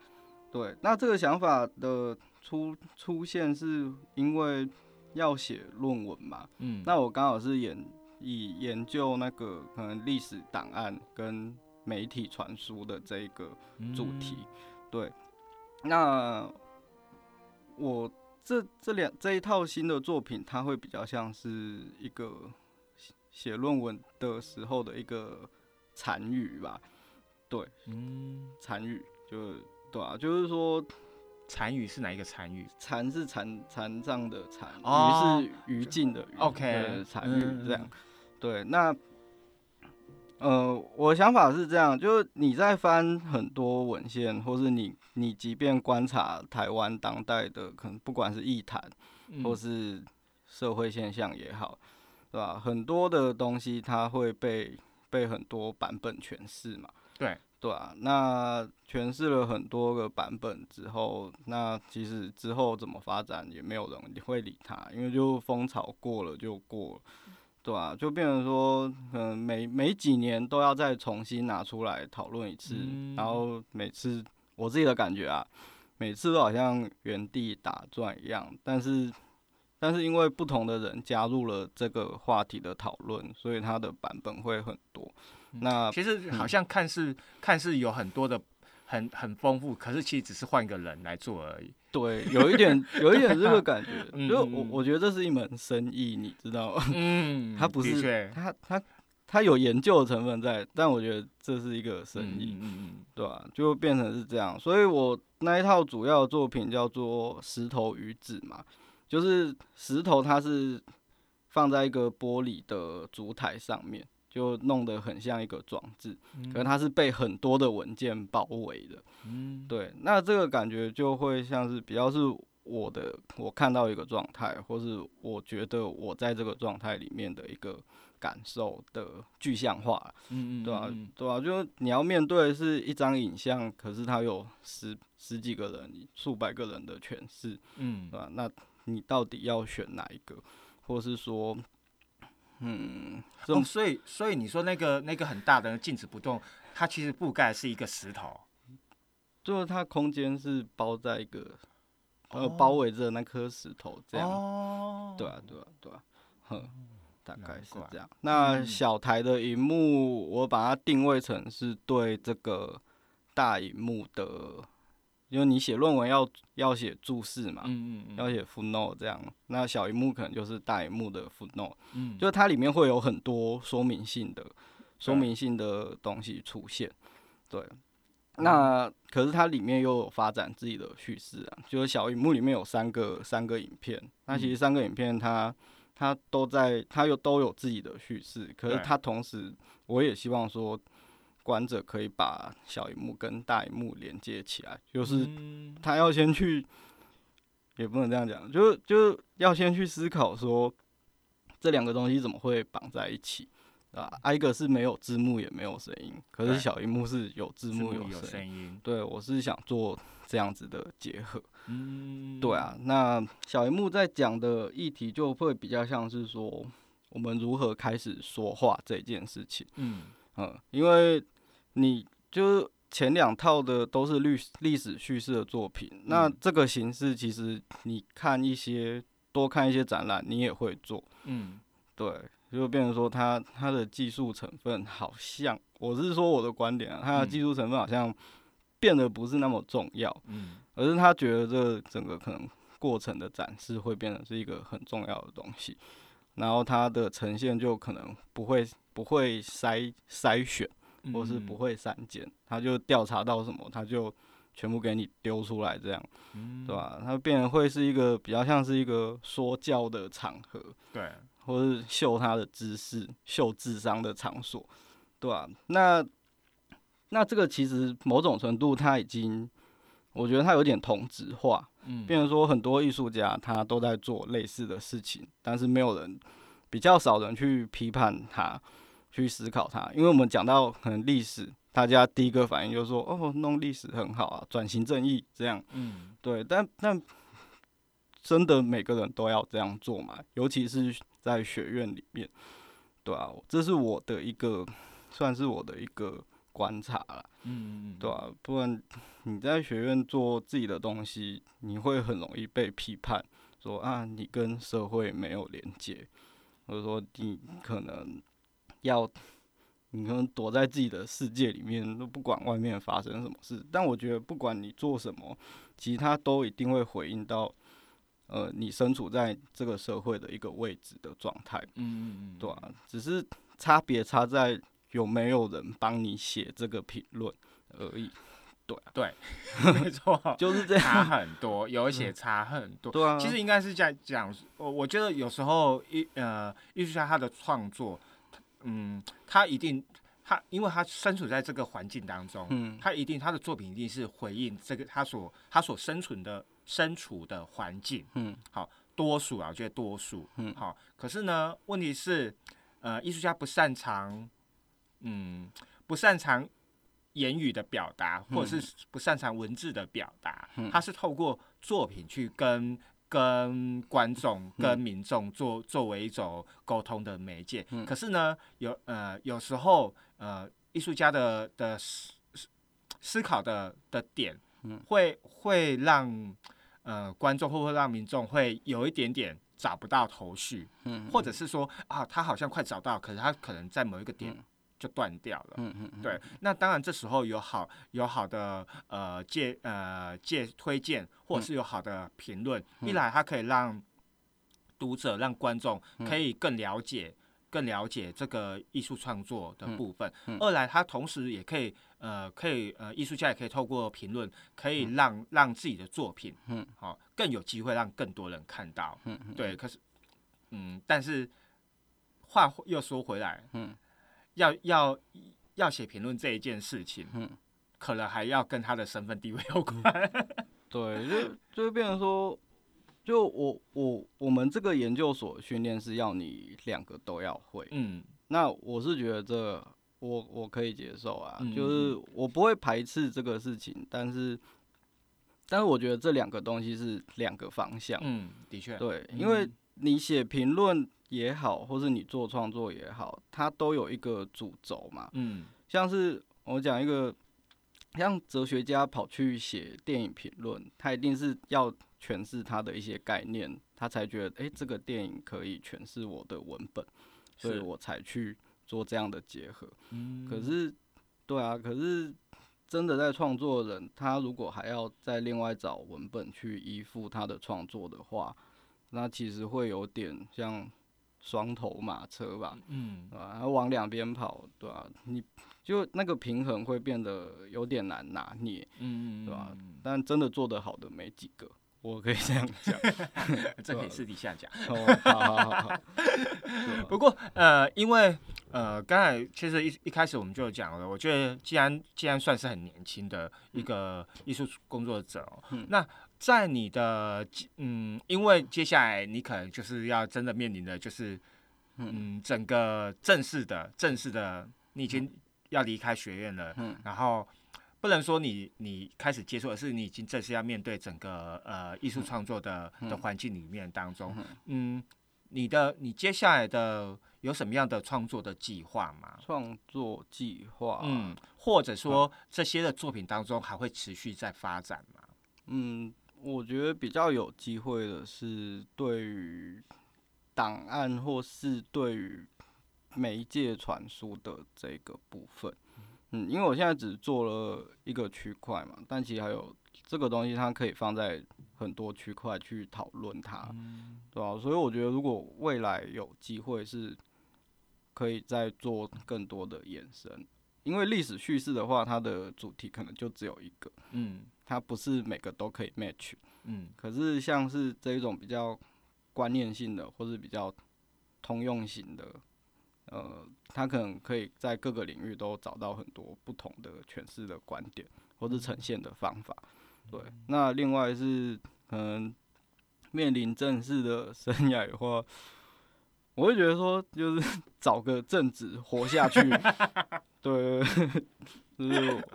对，那这个想法的出出现是因为要写论文嘛？嗯，那我刚好是研以研究那个可能历史档案跟媒体传输的这一个主题。对，那我这这两这一套新的作品，它会比较像是一个写写论文的时候的一个残余吧？对，嗯，残余就对啊，就是说残语是哪一个残语？残是残残障的残，哦是余烬的余 OK，残语嗯这样。对，那呃，我想法是这样，就是你在翻很多文献，或是你你即便观察台湾当代的，可能不管是艺坛嗯或是社会现象也好，对吧？很多的东西它会被被很多版本诠释嘛。对对啊，那诠释了很多个版本之后，那其实之后怎么发展也没有人会理他，因为就风潮过了就过了，对啊，就变成说，嗯，每每几年都要再重新拿出来讨论一次，嗯然后每次我自己的感觉啊，每次都好像原地打转一样，但是但是因为不同的人加入了这个话题的讨论，所以它的版本会很多。那其实好像看似、看似有很多的很很丰富，可是其实只是换一个人来做而已。对，有一点 (laughs) 有一点这个感觉，嗯就我我觉得这是一门生意，你知道吗？嗯 (laughs) 它不是的确它它它有研究的成分在，但我觉得这是一个生意。嗯嗯对吧、就变成是这样，所以我那一套主要的作品叫做《石头与纸》嘛，就是石头它是放在一个玻璃的烛台上面，就弄得很像一个装置，可是它是被很多的文件包围的。嗯，对，那这个感觉就会像是比较是我的，我看到一个状态，或是我觉得我在这个状态里面的一个感受的具象化。嗯嗯，对啊嗯，对啊，就是你要面对的是一张影像，可是它有十十几个人、数百个人的诠释，嗯对吧、那你到底要选哪一个，或是说，嗯，所以所以你说那个那个很大的静止不动，它其实覆盖是一个石头。就是它空间是包在一个呃哦。包围着那颗石头这样，哦，对啊，对啊，对啊，哼，大概是这样。那嗯。小台的荧幕，我把它定位成是对这个大荧幕的，因为你写论文要要写注释嘛，嗯嗯嗯，要写 footnote 这样，那小荧幕可能就是大荧幕的 footnote，嗯。就是它里面会有很多说明性的说明性的东西出现，对。那可是它里面又有发展自己的叙事啊，就是小荧幕里面有三个三个影片，那其实三个影片它它都在它又都有自己的叙事，可是对。它同时我也希望说观者可以把小荧幕跟大荧幕连接起来，就是嗯他要先去，也不能这样讲，就是就是要先去思考说这两个东西怎么会绑在一起啊？啊一个是没有字幕也没有声音，可是小荧幕是有字幕有声音。声音，对，我是想做这样子的结合。嗯，对啊，那小荧幕在讲的议题就会比较像是说我们如何开始说话这件事情。嗯嗯，因为你就是前两套的都是历历史叙事的作品，那嗯。这个形式其实你看一些多看一些展览，你也会做，嗯。对，就变成说它它的技术成分好像，我是说我的观点啊，它的嗯。技术成分好像变得不是那么重要，嗯。而是他觉得这整个可能过程的展示会变得是一个很重要的东西，然后它的呈现就可能不会不会筛筛选。嗯，或是不会删减，他就调查到什么，他就全部给你丢出来，这样，嗯，对吧？它变成会是一个比较像是一个说教的场合，对，或是秀他的知识、秀智商的场所，对吧？那那这个其实某种程度，他已经，我觉得他有点同质化，嗯，变成说很多艺术家他都在做类似的事情，但是没有人比较少人去批判他，去思考它。因为我们讲到可能历史，大家第一个反应就是说，哦，弄历史很好啊，转型正义这样，嗯对。但但真的每个人都要这样做嘛？尤其是在学院里面，对啊，这是我的一个算是我的一个观察啦，嗯嗯对啊，不然你在学院做自己的东西，你会很容易被批判说啊，你跟社会没有连接，或者说你可能要。你可能躲在自己的世界里面，都不管外面发生什么事。但我觉得，不管你做什么，其实它都一定会回应到，呃，你身处在这个社会的一个位置的状态，嗯嗯嗯，对啊，只是差别差在有没有人帮你写这个评论而已。对，(laughs) 没错，(laughs) 就是这样差样。很多，有且差很多。对啊，其实应该是在讲，我我觉得有时候艺呃艺术家他的创作，嗯，他一定他因为他身处在这个环境当中，嗯他一定他的作品一定是回应这个他所他所生存的身处的环境，嗯。好多数啊，我觉得多数，嗯。好，可是呢，问题是，呃，艺术家不擅长，嗯，不擅长言语的表达，或者是不擅长文字的表达，嗯。他是透过作品去跟跟观众、嗯。跟民众做作为一种沟通的媒介。嗯。可是呢，有呃有时候呃，艺术家的的思思思考的的点嗯，会会让呃观众或会让民众会有一点点找不到头绪，嗯。或者是说啊，他好像快找到，可是他可能在某一个点嗯就断掉了。嗯嗯嗯，对，那当然这时候有好有好的呃借呃借推荐，或者是有好的评论，一嗯来它可以让读者让观众嗯。可以更了解。更了解这个艺术创作的嗯部分，嗯。二来它同时也可以，呃，可以，呃，艺术家也可以透过评论，可以嗯。让让自己的作品，嗯，好、更有机会让更多人看到，嗯嗯对，可是，嗯，但是话又说回来，嗯，要要要写评论这一件事情，嗯，可能还要跟他的身份地位有关。(laughs) 对，就就会变成说，就我我我们这个研究所训练是要你两个都要会，嗯。那我是觉得这我我可以接受啊，嗯就是我不会排斥这个事情，但是但是我觉得这两个东西是两个方向，嗯，的确，对，嗯。因为你写评论也好，或是你做创作也好，它都有一个主轴嘛，嗯。像是我讲一个，像哲学家跑去写电影评论，他一定是要诠释他的一些概念，他才觉得，诶，这个电影可以诠释我的文本，所以我才去做这样的结合。嗯。可是，对啊，可是真的在创作的人，他如果还要再另外找文本去依附他的创作的话，那其实会有点像双头马车吧。嗯对吧？往两边跑，对吧、你就那个平衡会变得有点难拿捏，嗯，对吧嗯但真的做得好的没几个，我可以这样讲。(laughs) 这可以私底下讲。哦，好好好好，(laughs) 不过呃，因为呃，刚才其实一一开始我们就讲了，我觉得既然既然算是很年轻的一个艺术工作者、哦，嗯那在你的嗯，因为接下来你可能就是要真的面临的就是嗯，整个正式的正式的，你已经要离开学院了，嗯。然后。不能说你你开始接触，而是你已经正式要面对整个呃艺术创作的的环境里面当中，嗯，你的你接下来的有什么样的创作的计划吗？创作计划，嗯，或者说这些的作品当中还会持续在发展吗？嗯，我觉得比较有机会的是对于档案或是对于媒介传输的这个部分。嗯，因为我现在只做了一个区块嘛，但其实还有这个东西，它可以放在很多区块去讨论它，对吧、所以我觉得如果未来有机会是可以再做更多的延伸，因为历史叙事的话，它的主题可能就只有一个。嗯它不是每个都可以 match，嗯。可是像是这一种比较观念性的，或是比较通用型的，呃，它可能可以在各个领域都找到很多不同的诠释的观点，或是呈现的方法。对，那另外是可能面临正式的生涯的话，我会觉得说，就是找个正职活下去，(laughs) 对，就是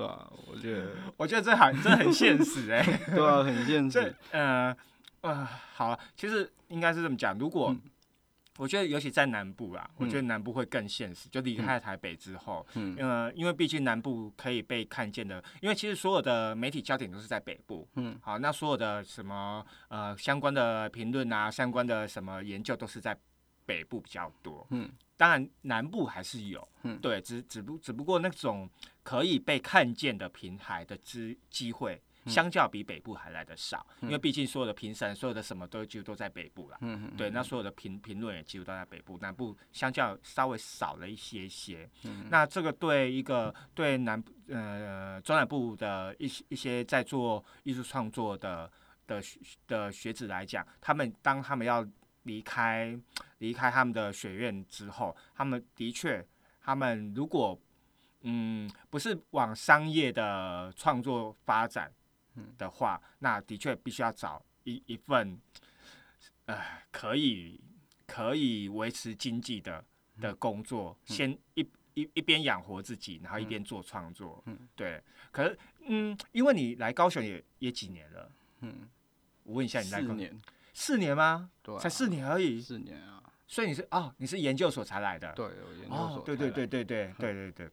是吧？我觉得 (laughs) 我觉得这很这很现实哎、(laughs) 对啊，很现这实。呃呃，好了，其实应该是这么讲，如果、嗯我觉得尤其在南部啊，我觉得嗯南部会更现实。就离开台北之后，嗯呃，因为毕竟南部可以被看见的，因为其实所有的媒体焦点都是在北部。嗯好，那所有的什么呃相关的评论啊，相关的什么研究都是在北部比较多。嗯当然南部还是有，嗯对，只只不只不过那种可以被看见的平台的机机会。嗯相较比北部还来的少，因为毕竟所有的评审、所有的什么都几乎都在北部了。嗯嗯对，那所有的评评论也几乎都在北部，南部相较稍微少了一些些。嗯那这个对一个对南部呃中南部的一些一些在做艺术创作的的学的学子来讲，他们当他们要离开 (tsk) 离开他们的学院之后，他们的确，他们如果嗯不是往商业的创作发展的话，那的确必须要找一一份呃可以可以维持经济的的工作，先一一一边养活自己，然后一边做创作。嗯。对。可是，嗯，因为你来高雄也也几年了，嗯，我问一下，你来高四年，四年吗？对啊，才四年而已。四年啊，所以你是哦，你是研究所才来的。对，我研究哦所，对对对对对对对对。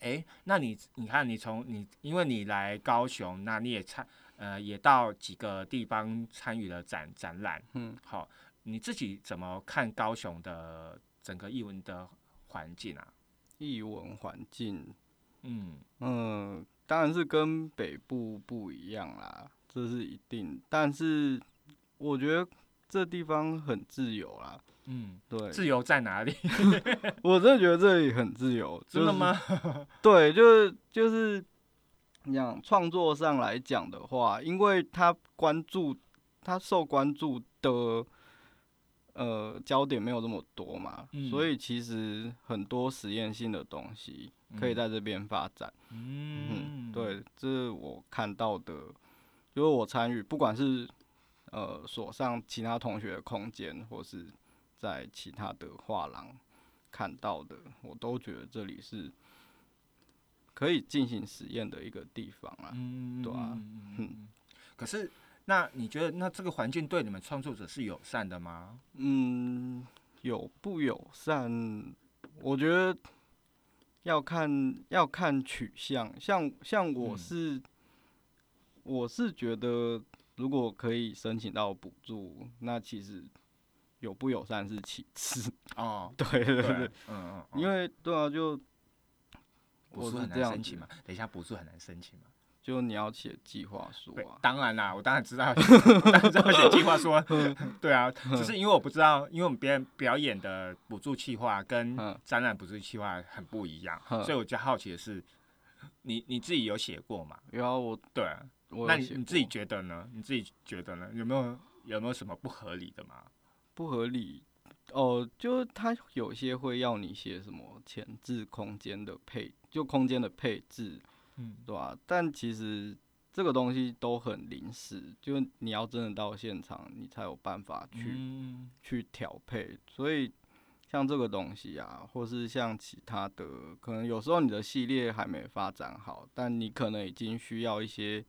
哎，那你你看，你从你因为你来高雄，那你也参呃也到几个地方参与了展展览，嗯，好，你自己怎么看高雄的整个艺文的环境啊？艺文环境，嗯嗯，当然是跟北部不一样啦，这是一定。但是我觉得这地方很自由啦，嗯，对，自由在哪里？(laughs) 我真的觉得这里很自由，就是真的吗？(laughs) 对，就是就是你讲创作上来讲的话，因为他关注他受关注的呃焦点没有这么多嘛，嗯所以其实很多实验性的东西可以在这边发展。嗯嗯，，对，这是我看到的，就是我参与，不管是呃锁上其他同学的空间，或是在其他的画廊看到的，我都觉得这里是可以进行实验的一个地方啊。嗯，对啊嗯可是，那你觉得那这个环境对你们创作者是友善的吗？嗯，友不友善，我觉得要看要看取向。像像我嗯是、我是觉得，如果可以申请到补助，那其实有不友善是其次。(laughs) 哦，对对对对，嗯嗯，因为对啊，就补助很难申请嘛。等一下，补助很难申请嘛。就你要写计划书啊，，当然啦，我当然知道，我当然知道写计划书，(laughs) 对啊，(laughs) 只是因为我不知道，因为我们别人表演的补助计划跟嗯展览补助计划很不一样，嗯所以我就好奇的是，你你自己有写过吗？然后我对啊，我那你你自己觉得呢？你自己觉得呢？有没有有没有什么不合理的吗？不合理哦，就是他有些会要你写什么前置空间的配，就空间的配置，嗯对吧、但其实这个东西都很临时，就你要真的到现场，你才有办法去、嗯去调配。所以像这个东西啊，或是像其他的，可能有时候你的系列还没发展好，但你可能已经需要一些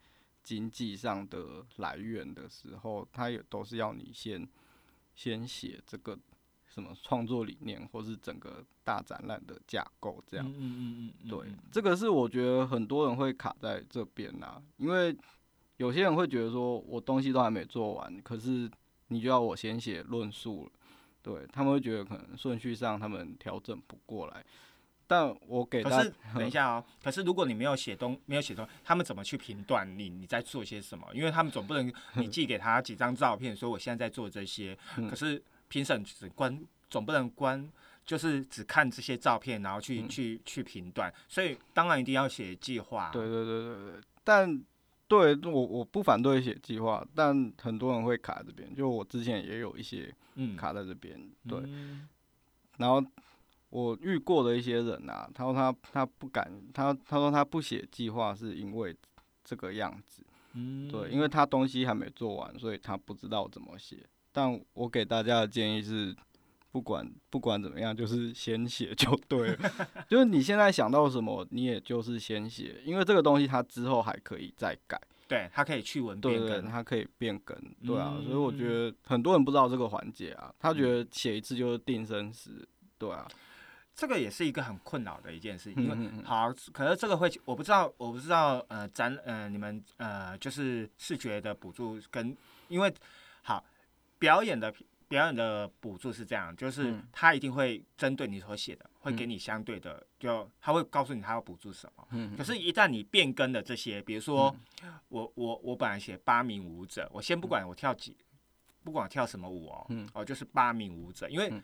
经济上的来源的时候，它也都是要你先先写这个什么创作理念，或是整个大展览的架构这样。嗯嗯嗯嗯，对嗯，这个是我觉得很多人会卡在这边啦，因为有些人会觉得说我东西都还没做完，可是你就要我先写论述了，对他们会觉得可能顺序上他们调整不过来，但我给大可是 (laughs) 等一下哦，可是如果你没有写东，没有写东，他们怎么去评断你你在做些什么？因为他们总不能你寄给他几张照片，说我现在在做这些，嗯可是评审只关总不能关。就是只看这些照片，然后去、嗯去去评断，所以当然一定要写计划。对对对对对，但对我我不反对写计划，但很多人会卡这边，就我之前也有一些嗯，卡在这边，对，嗯然后我遇过的一些人啊，他说他他不敢，他他说他不写计划是因为这个样子，嗯对，因为他东西还没做完，所以他不知道怎么写。但我给大家的建议是，不管不管怎么样，就是先写就对了。(laughs) 就是你现在想到什么，你也就是先写，因为这个东西它之后还可以再改。对，它可以去文对对，变更，它可以变更，对啊，所以我嗯觉得很多人不知道这个环节啊，他觉得写一次就是定生死，对啊，这个也是一个很困扰的一件事情，因为好，可是这个会，我不知道，我不知道，呃，咱，呃，你们，呃，就是视觉的补助跟，因为好表演的表演的补助是这样，就是嗯。他一定会针对你所写的，会给嗯。你相对的，就他会告诉你他要补助什么。嗯，可是，一旦你变更的这些，比如说，我我我本来写八名舞者，我先不管我跳几，不管我跳什么舞哦，嗯。哦，就是八名舞者，因为嗯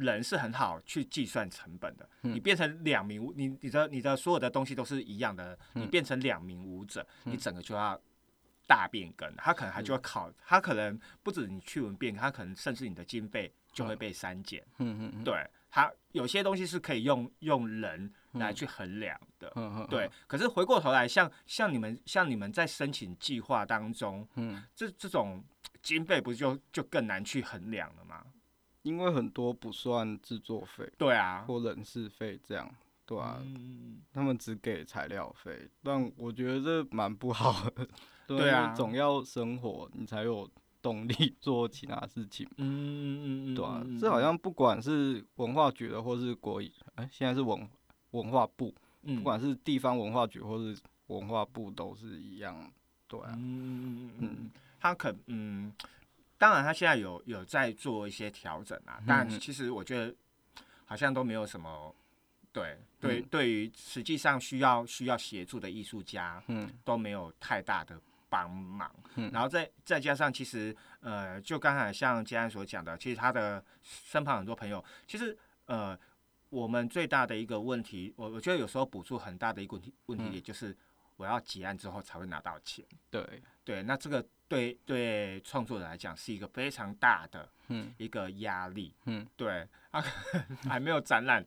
人是很好去计算成本的。嗯你变成两名，你你的你的所有的东西都是一样的，你嗯变成两名舞者，你嗯整个就要大变更，他可能还就要考，他可能不止你去文变更，他可能甚至你的经费就会被删减。嗯嗯嗯，对，他有些东西是可以用用人来嗯去衡量的。嗯嗯，对，可是回过头来，像像你们像你们在申请计划当中，嗯，这这种经费不就就更难去衡量了吗？因为很多不算制作费对啊，或人事费这样，对啊，嗯，他们只给材料费，但我觉得这蛮不好的。对啊总要生活，你才有动力 (laughs) 做其他事情，嗯嗯嗯，对啊嗯，这好像不管是文化局的，或是国艺，哎、现在是文文化部，不不管是地方文化局或是文化部都是一样，对啊，嗯嗯嗯嗯嗯，他可嗯，当然他现在有有在做一些调整啊，但其实我觉得好像都没有什么。对对，嗯对于实际上需要需要协助的艺术家，嗯都没有太大的帮忙。嗯然后再再加上，其实呃，就刚才像杰安所讲的，其实他的身旁很多朋友，其实呃，我们最大的一个问题，我我觉得有时候补助很大的一个问题，问题嗯也就是我要结案之后才会拿到钱。对，对，那这个对对创作者来讲是一个非常大的嗯一个压力。嗯，对，啊，还没有展览，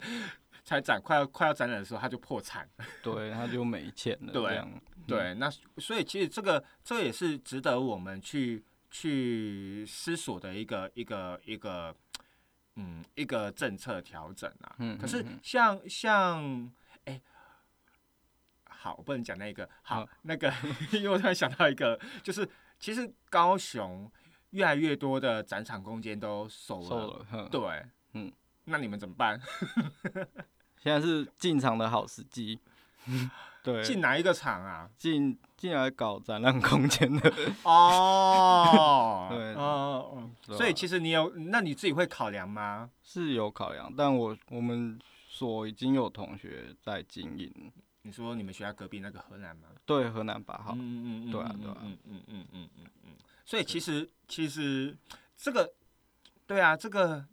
才展快要快要展览的时候，他就破产。对，他就没钱了，对对，那所以其实这个这个也是值得我们去去思索的一个一个一个嗯一个政策调整啊。嗯可是像像哎、好，我不能讲那个好好那个，因为我突然想到一个，就是其实高雄越来越多的展场空间都收了，收了，对，嗯，那你们怎么办？(laughs) 现在是进场的好时机，对，进哪一个场啊？进进来搞展览空间的，(laughs) 哦，(laughs) 对哦所以其实你有，那你自己会考量吗？是有考量，但我我们所已经有同学在经营，你说你们学校隔壁那个河南吗？对，河南八号，嗯嗯对啊对啊嗯嗯嗯嗯嗯嗯。所以其实其实这个，对啊，这个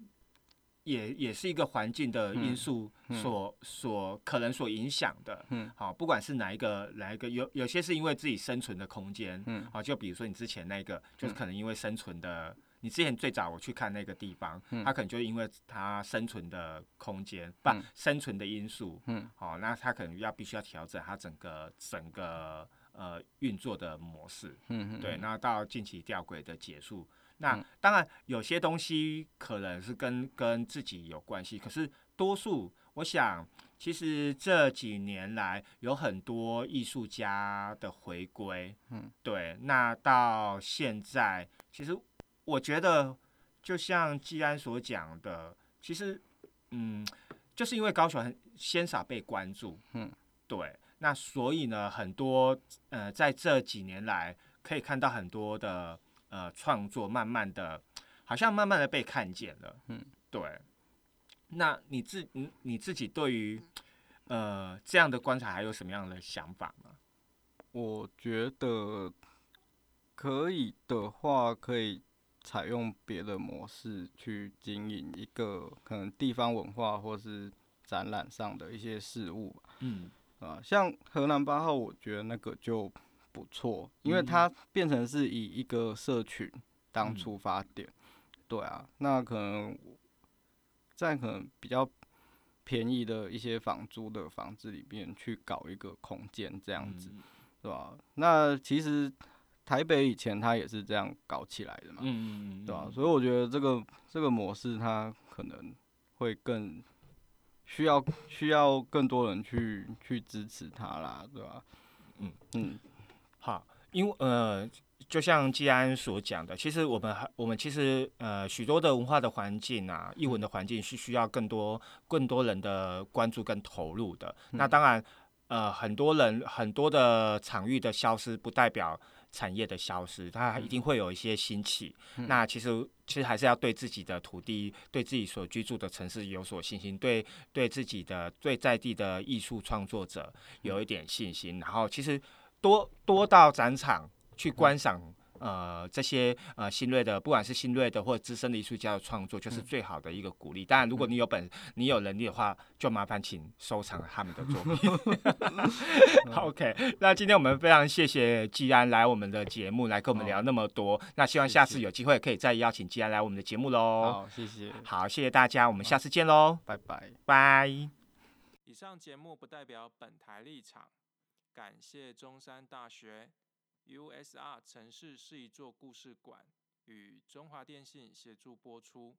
也也是一个环境的因嗯素嗯所所可能所影响的。嗯好，不管是哪一个哪一个，有有些是因为自己生存的空间，嗯好，就比如说你之前那个，就是嗯可能因为生存的，你之前最早我去看那个地方，嗯它可能就因为它生存的空间，不嗯生存的因素，嗯好，那它可能要必须要调整它整个整个呃运作的模式，嗯嗯，对，那到近期吊轨的结束。那嗯当然，有些东西可能是跟跟自己有关系，可是多数，我想，其实这几年来有很多艺术家的回归，嗯，对，那到现在，其实我觉得，就像季安所讲的，其实，嗯，就是因为高雄很鲜少被关注，嗯，对，那所以呢，很多呃，在这几年来，可以看到很多的呃创作，慢慢的，好像慢慢的被看见了，嗯，对。那你自你你自己对于呃这样的观察还有什么样的想法吗？我觉得可以的话，可以采用别的模式去经营一个可能地方文化或是展览上的一些事物吧。嗯。啊，像河南八号，我觉得那个就不错，因为嗯。它变成是以一个社群当嗯出发点，对啊，那可能在可能比较便宜的一些房租的房子里面去搞一个空间这样子，嗯。对吧？那其实台北以前它也是这样搞起来的嘛，嗯嗯嗯，对吧、嗯所以我觉得这个这个模式它可能会更需要需要更多人去去支持它啦，对吧？嗯嗯好，因为呃，就像季安所讲的，其实我们还我们其实呃许多的文化的环境啊，艺文的环境是需要更多更多人的关注跟投入的。那当然，呃，很多人很多的场域的消失，不代表产业的消失，它一定会有一些兴起。那其实其实还是要对自己的土地、对自己所居住的城市有所信心，对对自己的对在地的艺术创作者有一点信心，然后其实。多多到展场去观赏，呃，这些呃新锐的，不管是新锐的或者资深的艺术家的创作，就是最好的一个鼓励。当然，如果你有本，你有能力的话，就麻烦请收藏他们的作品。(laughs) (laughs) OK，那今天我们非常谢谢季安来我们的节目，来跟我们聊那么多。那希望下次有机会可以再邀请季安来我们的节目喽。好，谢谢。好，谢谢大家，我们下次见喽，拜拜，拜。以上节目不代表本台立场。感谢中山大学 USR 城市是一座故事馆与中华电信协助播出。